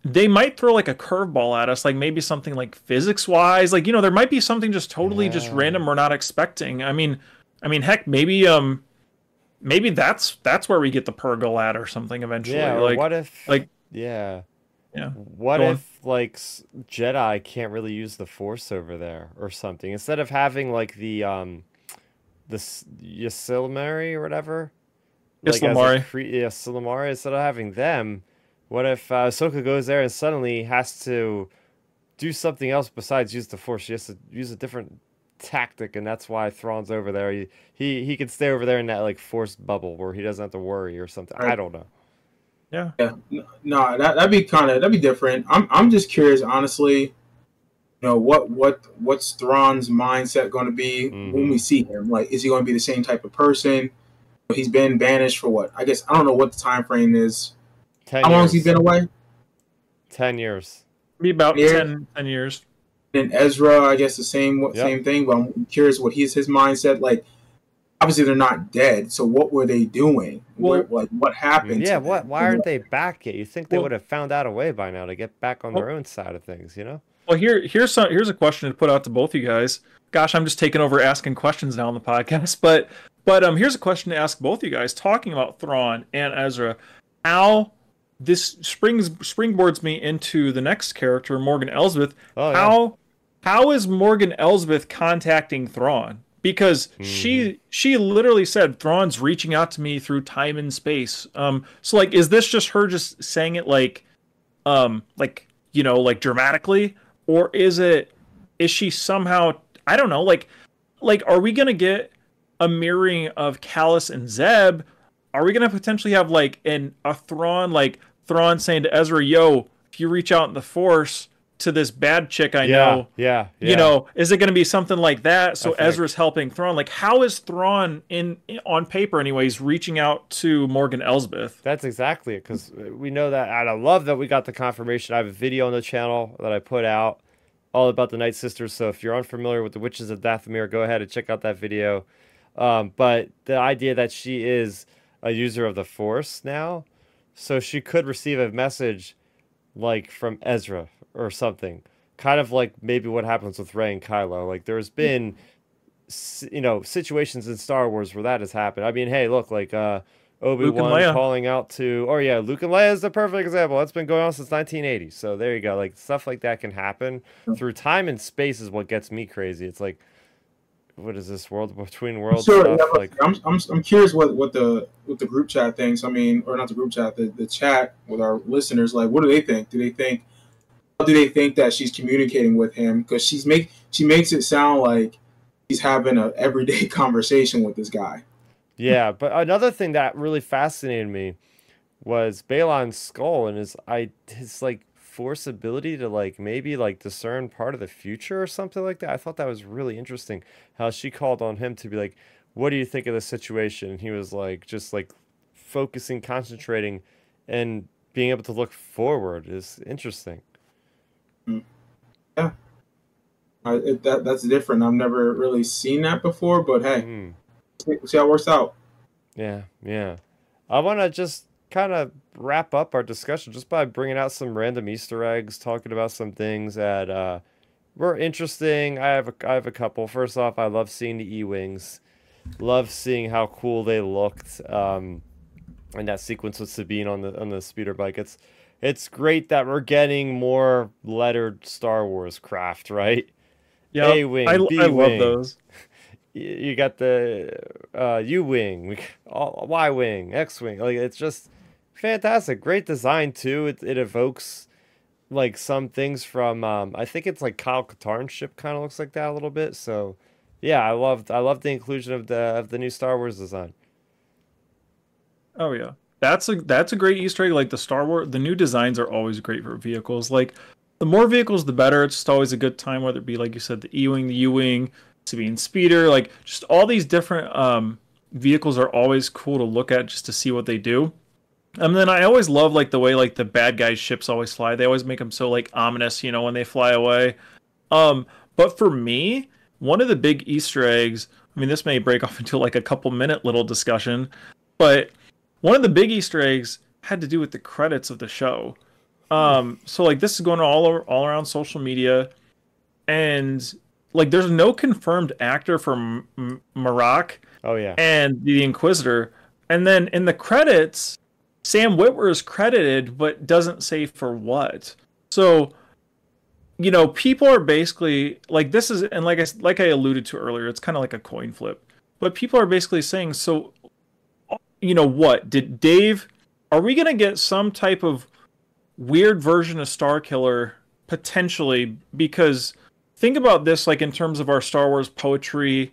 they might throw like a curveball at us, like maybe something like physics wise, like you know, there might be something just totally yeah. just random we're not expecting. I mean, I mean, heck, maybe um maybe that's that's where we get the Purrgil at or something eventually. Yeah. Like, what if? Like, yeah. Yeah. What Go if on. like Jedi can't really use the Force over there or something instead of having like the um the Ysilmari or whatever? Ysilmari. Like yeah, Ysilmari. Instead of having them, what if uh, Ahsoka goes there and suddenly has to do something else besides use the Force? She has to use a different tactic, and that's why Thrawn's over there. He he he can stay over there in that like forced bubble where he doesn't have to worry or something. Right. I don't know. Yeah. Yeah. No, that that'd be kind of that'd be different. I'm I'm just curious, honestly. You know what what what's Thrawn's mindset going to be mm-hmm. when we see him? Like, is he going to be the same type of person? He's been banished for what? I guess I don't know what the time frame is. Ten How long has he been away? Ten years. Be about years. 10, 10 years and Ezra, I guess the same yep. same thing. But I'm curious what he's his mindset. Like, obviously they're not dead. So what were they doing? Well, what, like what happened? Yeah. What? Why aren't they back yet? You think they well, would have found out a way by now to get back on well, their own side of things? You know. Well, here here's some here's a question to put out to both you guys. Gosh, I'm just taking over asking questions now on the podcast. But but um, here's a question to ask both you guys. Talking about Thrawn and Ezra, how this springs springboards me into the next character, Morgan Elsbeth. Oh, yeah. How how is Morgan Elsbeth contacting Thrawn? Because mm. she she literally said Thrawn's reaching out to me through time and space. Um, so like, is this just her just saying it like, um, like you know, like dramatically, or is it is she somehow I don't know, like, like are we gonna get a mirroring of Kallus and Zeb? Are we gonna potentially have like an a Thrawn like Thrawn saying to Ezra, "Yo, if you reach out in the Force." to this bad chick I yeah, know. Yeah, yeah. You know, is it going to be something like that? So Ezra's helping Thrawn. Like, how is Thrawn in, in, on paper, anyways, reaching out to Morgan Elsbeth? That's exactly it. Because we know that, and I love that we got the confirmation. I have a video on the channel that I put out all about the Night Sisters. So if you're unfamiliar with the Witches of Dathomir, go ahead and check out that video. Um, but the idea that she is a user of the Force now, so she could receive a message like from Ezra or something. Kind of like maybe what happens with Rey and Kylo. Like there's been, you know, situations in Star Wars where that has happened. I mean, hey, look, like uh, Obi Wan calling out to, oh yeah, Luke and Leia is the perfect example. That's been going on since 1980. So there you go. Like stuff like that can happen through time and space is what gets me crazy. It's like, what is this world between worlds Sure, stuff? yeah, like, I'm, I'm, I'm curious what, what the what the group chat thinks. I mean, or not the group chat, the, the chat with our listeners. Like, what do they think? Do they think how do they think that she's communicating with him? Because she's make she makes it sound like he's having a everyday conversation with this guy. yeah, but another thing that really fascinated me was Baylan Skoll's and his I his like force ability to like maybe like discern part of the future or something like that. I thought that was really interesting. How she called on him to be like, "What do you think of the situation?" And he was like, just like focusing, concentrating, and being able to look forward is interesting. Yeah, uh, it, that that's different. I've never really seen that before, but hey, Mm. see, see how it works out. Yeah, yeah. I want to just kind of wrap up our discussion just by bringing out some random Easter eggs, talking about some things that uh, were interesting. I have a, I have a couple. First off, I love seeing the E-wings. Love seeing how cool they looked. Um, and that sequence with Sabine on the on the speeder bike. It's it's great that we're getting more lettered Star Wars craft, right? Yeah, A-wing, I, I love those. You got the uh, U wing, Y wing, X wing. Like it's just fantastic. Great design too. It it evokes like some things from um, I think it's like Kyle Katarn's ship kind of looks like that a little bit. So yeah, I loved I loved the inclusion of the of the new Star Wars design. Oh yeah, that's a that's a great Easter egg. Like the Star Wars, the new designs are always great for vehicles. Like the more vehicles, the better. It's just always a good time, whether it be like you said, the E wing, the U wing, Sabine speeder, like just all these different um, vehicles are always cool to look at just to see what they do. And then I always love like the way like the bad guys' ships always fly. They always make them so like ominous, you know, when they fly away. Um, but for me, one of the big Easter eggs. I mean, this may break off into like a couple minute little discussion, but one of the big Easter eggs had to do with the credits of the show. Um, so like this is going all over, all around social media, and like there's no confirmed actor for M- M- Marrok Oh yeah, and the Inquisitor, and then in the credits, Sam Witwer is credited but doesn't say for what. So, you know, people are basically like this is, and like I like I alluded to earlier, it's kind of like a coin flip. But people are basically saying, so, you know, what did Dave? Are we gonna get some type of weird version of Star Killer potentially? Because think about this, like in terms of our Star Wars poetry,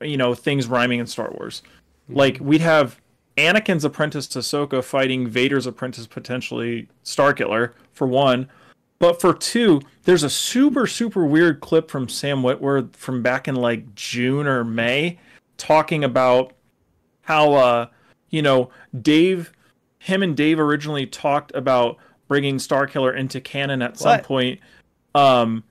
you know, things rhyming in Star Wars. Mm-hmm. Like we'd have Anakin's apprentice Ahsoka fighting Vader's apprentice potentially Starkiller for one, but for two, there's a super super weird clip from Sam Witwer from back in like June or May talking about how uh you know Dave him and Dave originally talked about bringing Starkiller into canon at some What? point um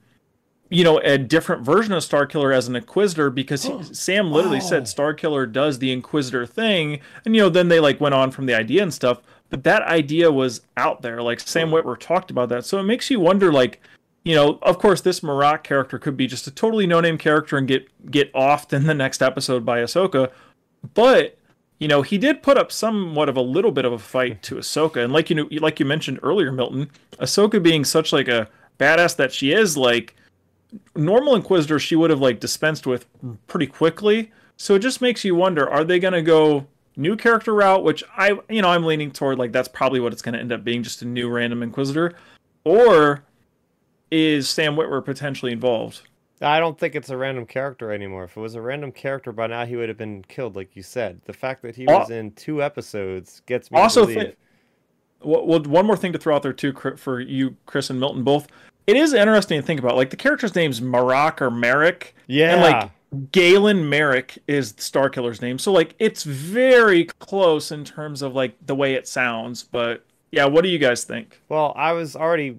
you know a different version of Star Killer as an Inquisitor because he, Sam literally Oh. said Starkiller does the Inquisitor thing, and you know then they like went on from the idea and stuff. But that idea was out there, like Sam Witwer talked about that, so it makes you wonder, like you know, of course this Marrok character could be just a totally no-name character and get get offed in the next episode by Ahsoka, but you know he did put up somewhat of a little bit of a fight to Ahsoka, and like you know, like you mentioned earlier, Milton, Ahsoka being such like a badass that she is, like normal Inquisitor, she would have like dispensed with pretty quickly. So it just makes you wonder: Are they going to go new character route? Which I, you know, I'm leaning toward like that's probably what it's going to end up being, just a new random Inquisitor, or is Sam Witwer potentially involved? I don't think it's a random character anymore. If it was a random character by now, he would have been killed, like you said. The fact that he was in two episodes gets me Also to believe. Well, well, one more thing to throw out there too for you, Chris and Milton, both. It is interesting to think about. Like the character's name's Marrok or Merrick, yeah, and like Galen Marek is Starkiller's name. So like it's very close in terms of like the way it sounds. But yeah, what do you guys think? Well, I was already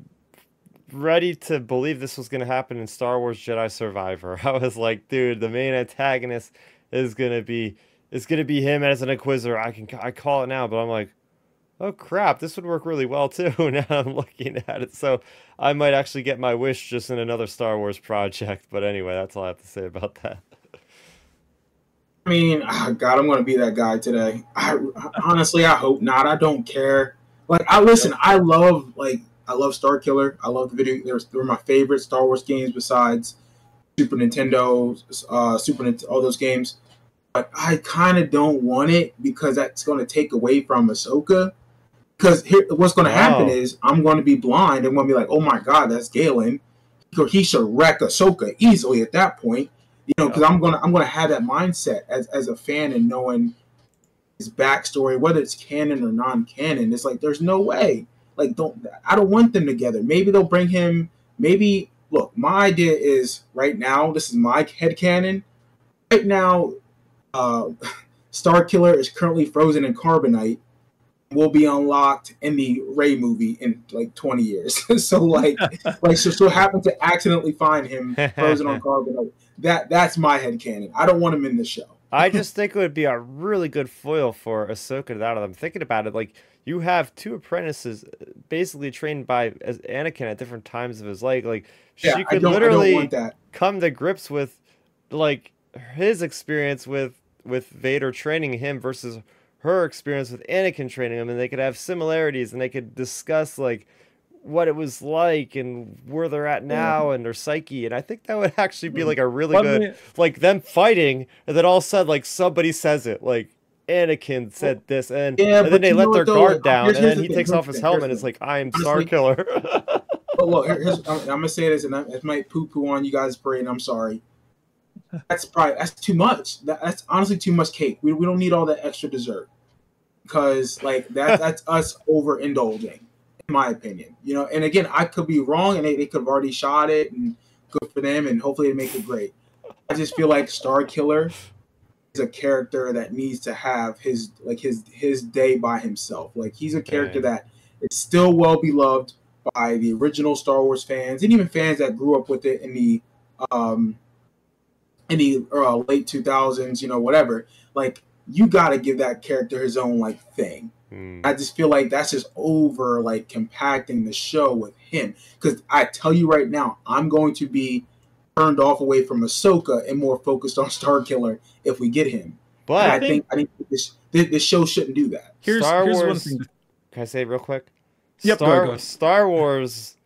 ready to believe this was going to happen in Star Wars Jedi Survivor. I was like, dude, the main antagonist is going to be is going to be him as an inquisitor. I can I call it now, but I'm like, oh crap, this would work really well too. now I'm looking at it. So, I might actually get my wish just in another Star Wars project. But anyway, that's all I have to say about that. I mean, ah, God, I'm gonna be that guy today. I honestly, I hope not. I don't care. Like, I listen. I love like I love Star Killer. I love the video. They're, they're my favorite Star Wars games besides Super Nintendo, uh, Super Nintendo, all those games. But I kind of don't want it because that's going to take away from Ahsoka. Because what's going to wow. happen is I'm going to be blind and going to be like, oh my god, that's Galen. He should wreck Ahsoka easily at that point. You know, because I'm gonna I'm gonna have that mindset as as a fan and knowing his backstory, whether it's canon or non-canon. It's like there's no way. Like don't I don't want them together. Maybe they'll bring him. Maybe look, my idea is right now. This is my head canon. Right now, uh, Star Killer is currently frozen in carbonite. Will be unlocked in the Rey movie in like 20 years. so like, like so, so happen to accidentally find him frozen on carbonite. That that's my head canon. I don't want him in the show. I just think it would be a really good foil for Ahsoka that I'm thinking about it. Like you have two apprentices uh, basically trained by Anakin at different times of his life. Like yeah, she could literally come to grips with like his experience with with Vader training him versus her experience with Anakin training him and they could have similarities and they could discuss like what it was like and where they're at now and their psyche. And I think that would actually be mm. like a really good, like them fighting, and then all of a sudden, like somebody says it, like Anakin said this, and, yeah, and then they let their guard down, here's, and then he takes off his helmet and it's like, I am Star Killer. but look, I'm, I'm, gonna say this, and I, I might poo poo on you guys' brain. I'm sorry. That's probably that's too much. That, that's honestly too much cake. We, we don't need all that extra dessert because like that that's us overindulging in my opinion. You know, and again, I could be wrong, and they, they could have already shot it, and good for them, and hopefully they make it great. I just feel like Star Killer is a character that needs to have his like his his day by himself. Like he's a character that is still well beloved by the original Star Wars fans and even fans that grew up with it in the um in the uh, late 2000s, you know, whatever. Like you got to give that character his own like thing. Mm. I just feel like that's just over like compacting the show with him. Because I tell you right now, I'm going to be turned off away from Ahsoka and more focused on Star Killer if we get him. But I, I think, I think this this show shouldn't do that. Here's, Star here's Wars. Can I say it real quick? Yep, Star, go, go. Star Wars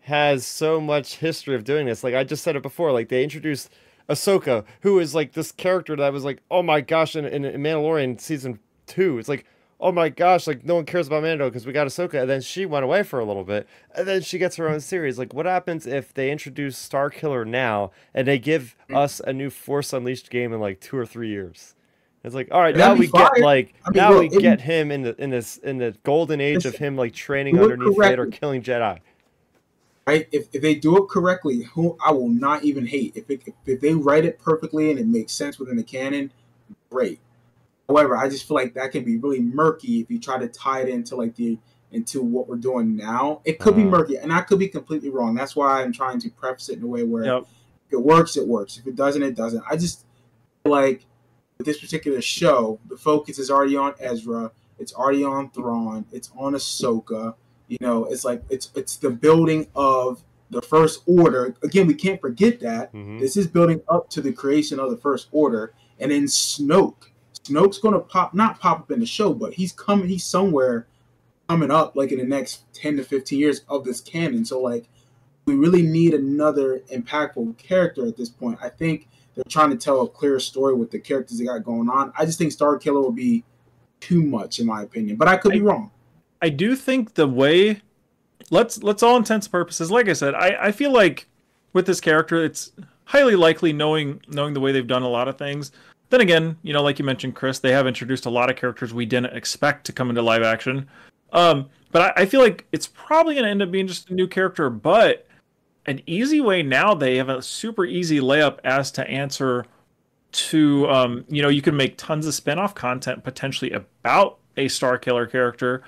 has so much history of doing this. Like I just said it before. Like they introduced Ahsoka, who is like this character that was like, oh my gosh, in, in Mandalorian season two, it's like oh my gosh, like no one cares about Mando because we got Ahsoka, and then she went away for a little bit, and then she gets her own series. Like, what happens if they introduce Star Killer now and they give us a new Force Unleashed game in like two or three years? It's like, all right, now we fire. get like I mean, now well, we get him in the in this in the golden age of him like training underneath Vader, or killing Jedi. Right? If, if they do it correctly, who I will not even hate. If it, if they write it perfectly and it makes sense within the canon, great However, I just feel like that can be really murky if you try to tie it into like the into what we're doing now. It could uh, be uh-huh. murky, and I could be completely wrong. That's why I'm trying to preface it in a way where yep. if it works, it works. If it doesn't, it doesn't. I just feel like with this particular show, the focus is already on Ezra. It's already on Thrawn. It's on Ahsoka. You know, it's like it's it's the building of the First Order. Again, we can't forget that mm-hmm. this is building up to the creation of the First Order, and then Snoke Snoke's gonna pop, not pop up in the show, but he's coming. He's somewhere coming up, like in the next ten to fifteen years of this canon. So like, we really need another impactful character at this point. I think they're trying to tell a clear story with the characters they got going on. I just think Star Killer will be too much, in my opinion, but I could be wrong. I do think the way let's let's all intents and purposes, like I said, I, I feel like with this character, it's highly likely knowing knowing the way they've done a lot of things then again, you know, like you mentioned, Chris, they have introduced a lot of characters we didn't expect to come into live action. Um, but I, I feel like it's probably going to end up being just a new character. But an easy way now, they have a super easy layup as to answer to, um, you know, you can make tons of spinoff content potentially about a Star Killer character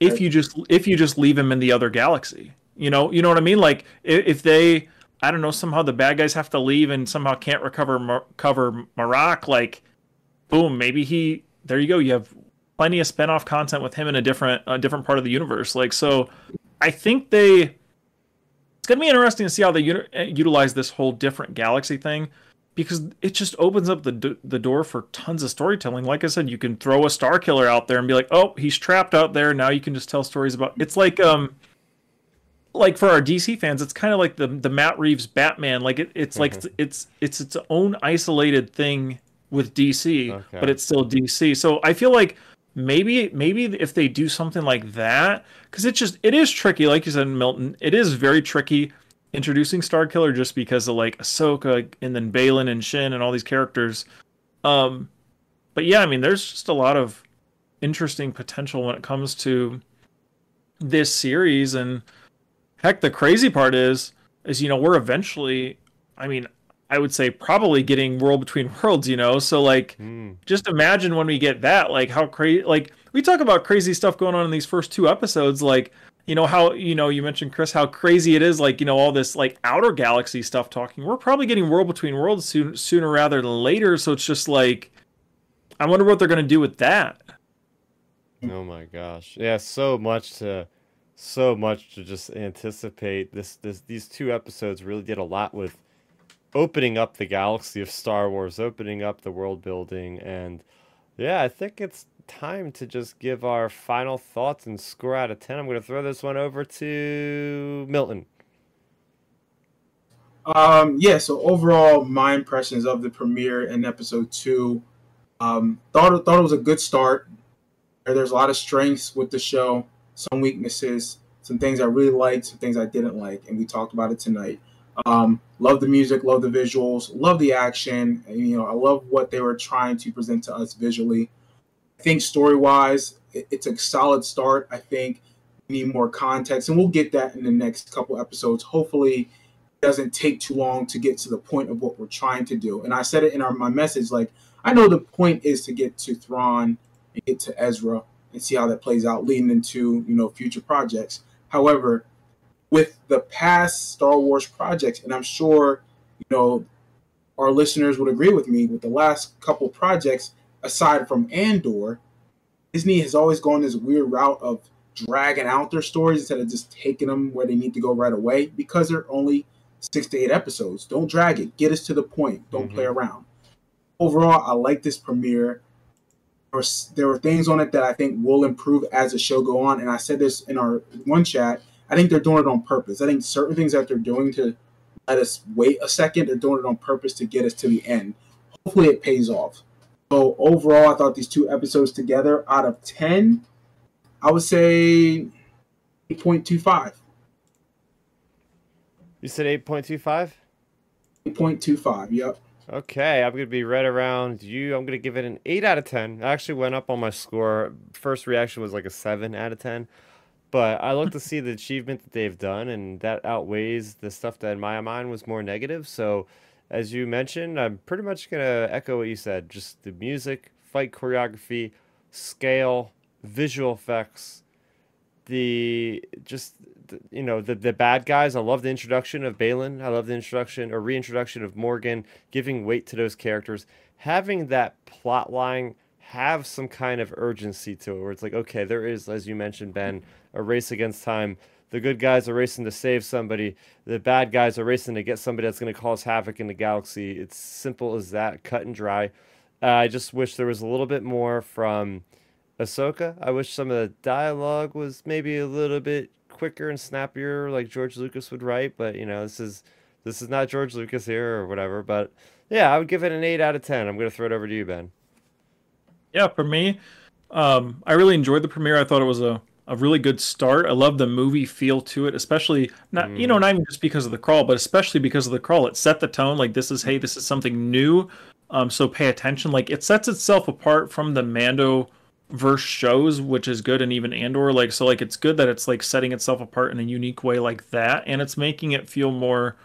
if you just if you just leave him in the other galaxy. You know, you know what I mean? Like if, if they I don't know, somehow the bad guys have to leave and somehow can't recover cover Marrok. Like, boom, maybe he. There you go. You have plenty of spinoff content with him in a different a different part of the universe. Like, so I think they. It's gonna be interesting to see how they uh, utilize this whole different galaxy thing, because it just opens up the the door for tons of storytelling. Like I said, you can throw a Star Killer out there and be like, oh, he's trapped out there. Now you can just tell stories about. It's like um like for our DC fans, it's kind of like the the Matt Reeves Batman. Like it, it's like mm-hmm. it's it's its own isolated thing with DC, okay. but it's still DC. So I feel like maybe maybe if they do something like that, because it's just it is tricky. Like you said, Milton, it is very tricky introducing Starkiller just because of like Ahsoka and then Baylan and Shin and all these characters. Um, but yeah, I mean, there's just a lot of interesting potential when it comes to this series and heck the crazy part is is you know we're eventually i mean i would say probably getting world between worlds you know so like mm. just imagine when we get that like how crazy like we talk about crazy stuff going on in these first two episodes like you know how you know you mentioned chris how crazy it is like you know all this like outer galaxy stuff talking we're probably getting world between worlds soon, sooner rather than later so it's just like i wonder what they're going to do with that Oh my gosh. Yeah, so much to so much to just anticipate. This this these two episodes really did a lot with opening up the galaxy of Star Wars, opening up the world building and yeah, I think it's time to just give our final thoughts and score out of 10. I'm going to throw this one over to Milton. Um, yeah, so overall, my impressions of the premiere in episode two, um, thought thought it was a good start. There's a lot of strengths with the show, some weaknesses, some things I really liked, some things I didn't like, and we talked about it tonight. Um, love the music, love the visuals, love the action. And, you know, I love what they were trying to present to us visually. I think story wise, it's a solid start. I think we need more context, and we'll get that in the next couple episodes. Hopefully, it doesn't take too long to get to the point of what we're trying to do. And I said it in our, my message, like I know the point is to get to Thrawn and get to Ezra and see how that plays out leading into you know future projects. However, with the past Star Wars projects, and I'm sure you know our listeners would agree with me with the last couple projects, aside from Andor, Disney has always gone this weird route of dragging out their stories instead of just taking them where they need to go right away because they're only six to eight episodes. Don't drag it. Get us to the point. Don't mm-hmm. play around. Overall, I like this premiere were, there were things on it that I think will improve as the show go on. And I said this in our one chat. I think they're doing it on purpose. I think certain things that they're doing to let us wait a second, they're doing it on purpose to get us to the end. Hopefully, it pays off. So overall, I thought these two episodes together, out of ten, I would say eight point two five. You said eight point two five. Eight point two five. Yep. Okay, I'm going to be right around you. I'm going to give it an 8 out of 10. I actually went up on my score. First reaction was like a 7 out of 10. But I look to see the achievement that they've done, and that outweighs the stuff that in my mind was more negative. So, as you mentioned, I'm pretty much going to echo what you said. Just the music, fight choreography, scale, visual effects, the just you know the the bad guys. I love the introduction of Baylan. I love the introduction or reintroduction of Morgan, giving weight to those characters, having that plot line have some kind of urgency to it, where it's like, okay, there is, as you mentioned, Ben, a race against time. The good guys are racing to save somebody. The bad guys are racing to get somebody that's going to cause havoc in the galaxy. It's simple as that, cut and dry. Uh, I just wish there was a little bit more from Ahsoka. I wish some of the dialogue was maybe a little bit quicker and snappier like George Lucas would write, but you know, this is this is not George Lucas here or whatever. But yeah, I would give it an eight out of ten. I'm gonna throw it over to you, Ben. Yeah, for me, um, I really enjoyed the premiere. I thought it was a, a really good start. I love the movie feel to it, especially not mm. you know mm. not even just because of the crawl, but especially because of the crawl. It set the tone. Like this is hey, this is something new. Um, so pay attention. Like it sets itself apart from the Mando verse shows, which is good, and even Andor, like so, like it's good that it's like setting itself apart in a unique way like that, and it's making it feel more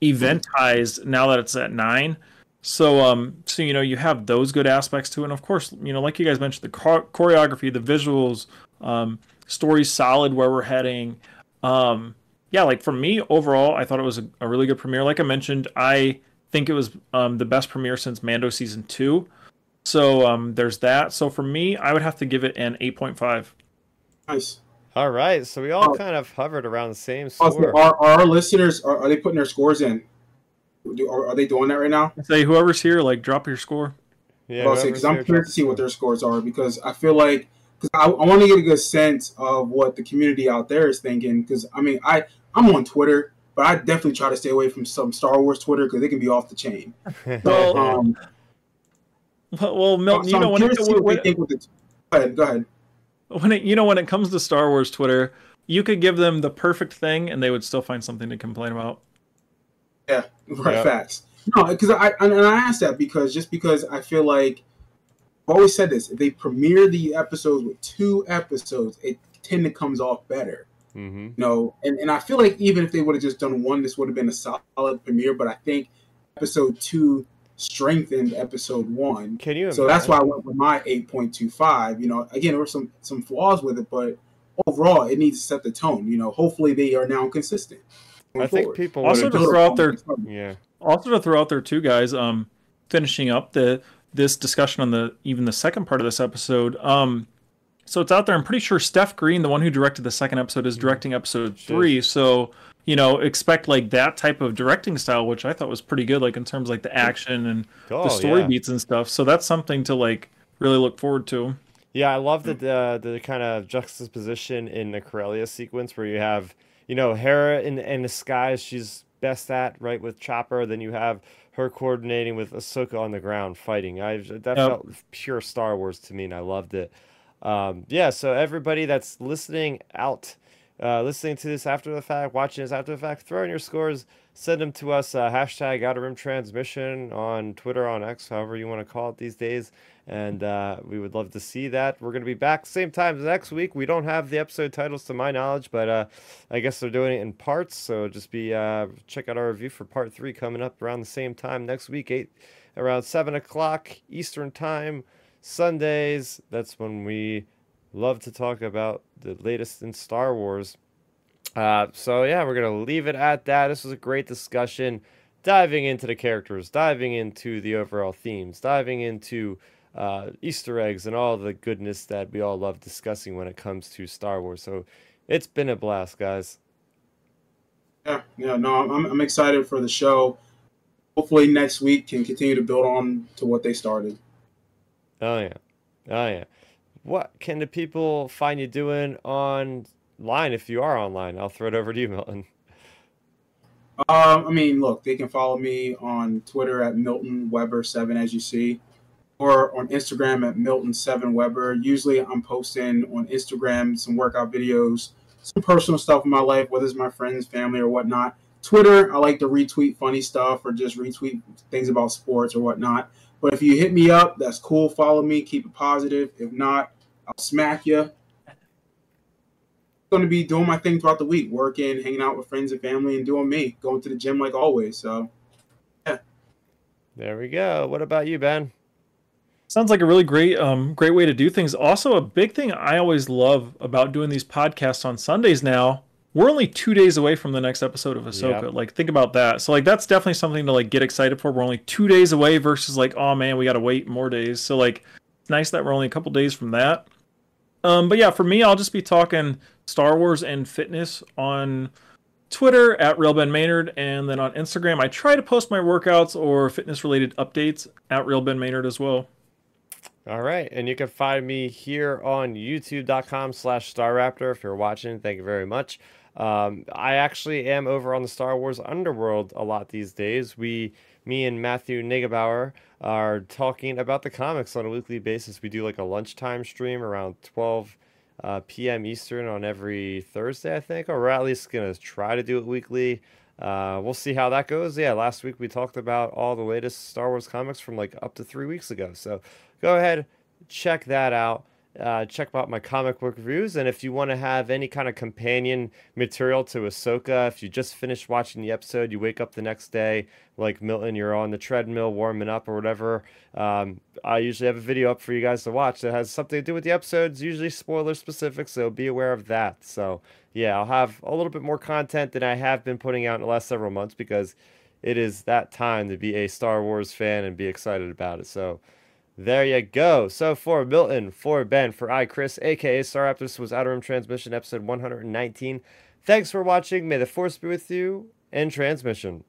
eventized now that it's at nine. So, um, so you know, you have those good aspects to it, and of course, you know, like you guys mentioned, the choreography, the visuals, um, story solid where we're heading. Um, yeah, like for me overall, I thought it was a, a really good premiere. Like I mentioned, I think it was um, the best premiere since Mando season two. So um, there's that. So for me, I would have to give it an 8.5. Nice. All right. So we all kind of hovered around the same score. Are, are our listeners, are, are they putting their scores in? Do, are, are they doing that right now? Say whoever's here, like drop your score. Yeah, because I'm curious to see what their scores are because I feel like because I, I want to get a good sense of what the community out there is thinking. Because I mean, I I'm on Twitter, but I definitely try to stay away from some Star Wars Twitter because they can be off the chain. well, um, well, well, Milton, so you know when it, when, the, go ahead, go ahead. When it, you know when it comes to Star Wars Twitter, you could give them the perfect thing and they would still find something to complain about. Yeah, right. Yep. Facts. No, because I and I asked that because just because I feel like I've always said this: if they premiere the episodes with two episodes, it tend to comes off better. Mm-hmm. You know, and, and I feel like even if they would have just done one, this would have been a solid premiere. But I think episode two strengthened episode one. Can you? So that's why I went with my eight point two five. You know, again, there were some some flaws with it, but overall, it needs to set the tone. You know, hopefully they are now consistent. I forward. think people also to throw out there. Yeah. Also to throw out there too, guys. Um, finishing up the this discussion on the even the second part of this episode. Um, so it's out there. I'm pretty sure Steph Green, the one who directed the second episode, is directing episode three. So you know, expect like that type of directing style, which I thought was pretty good, like in terms of, like the action and oh, the story yeah. beats and stuff. So that's something to like really look forward to. Yeah, I love the the, the kind of juxtaposition in the Corellia sequence where you have you know Hera in in the skies, she's best at right with Chopper. Then you have her coordinating with Ahsoka on the ground fighting. I that yep. felt pure Star Wars to me, and I loved it. Um, yeah, so everybody that's listening out, uh, listening to this after the fact, watching this after the fact, throw in your scores, send them to us. Uh, hashtag Outer Rim Transmission on Twitter, on X, however you want to call it these days and uh, we would love to see that. We're going to be back same time next week. We don't have the episode titles to my knowledge, but uh, I guess they're doing it in parts. So just be uh, check out our review for part three coming up around the same time next week, eight around seven o'clock Eastern time, Sundays. That's when we love to talk about the latest in Star Wars. Uh, so yeah, we're gonna leave it at that. This was a great discussion, diving into the characters, diving into the overall themes, diving into uh, Easter eggs and all the goodness that we all love discussing when it comes to Star Wars. So it's been a blast, guys. Yeah, yeah, no, I'm, I'm excited for the show. Hopefully, next week can continue to build on to what they started. Oh yeah, oh yeah. What can the people find you doing online if you are online? I'll throw it over to you, Milton. Um, I mean, look, they can follow me on Twitter at Milton Webber seven, as you see or on Instagram at Milton7Webber. Usually I'm posting on Instagram some workout videos, some personal stuff in my life, whether it's my friends, family, or whatnot. Twitter, I like to retweet funny stuff or just retweet things about sports or whatnot. But if you hit me up, that's cool. Follow me, keep it positive. If not, I'll smack you. Going to be doing my thing throughout the week, working, hanging out with friends and family, and doing me, going to the gym like always. So, yeah. There we go. What about you, Ben? Sounds like a really great, um, great way to do things. Also, a big thing I always love about doing these podcasts on Sundays now. We're only two days away from the next episode of Ahsoka. Yep. Like, think about that. So, like, that's definitely something to like get excited for. We're only two days away versus like, oh man, we got to wait more days. So, like, it's nice that we're only a couple days from that. Um, but yeah, for me, I'll just be talking Star Wars and fitness on Twitter at Real Ben Maynard, and then on Instagram, I try to post my workouts or fitness related updates at Real Ben Maynard as well. All right, and you can find me here on youtube.com slash starrapter if you're watching. Thank you very much. Um, I actually am over on the Star Wars Underworld a lot these days. We, me and Matthew Nigebauer are talking about the comics on a weekly basis. We do like a lunchtime stream around 12 uh, p.m. Eastern on every Thursday, I think, or we're at least going to try to do it weekly. Uh, we'll see how that goes. Yeah, last week we talked about all the latest Star Wars comics from like up to three weeks ago. So go ahead, check that out. Uh, check out my comic book reviews. And if you want to have any kind of companion material to Ahsoka, if you just finished watching the episode, you wake up the next day, like Milton, you're on the treadmill warming up or whatever. Um, I usually have a video up for you guys to watch that has something to do with the episodes, usually spoiler specific, so be aware of that. So, yeah, I'll have a little bit more content than I have been putting out in the last several months because it is that time to be a Star Wars fan and be excited about it. So, there you go. So for Milton, for Ben, for I, Chris, aka Star Raptor, this was Outer Rim Transmission, episode 119. Thanks for watching. May the force be with you and transmission.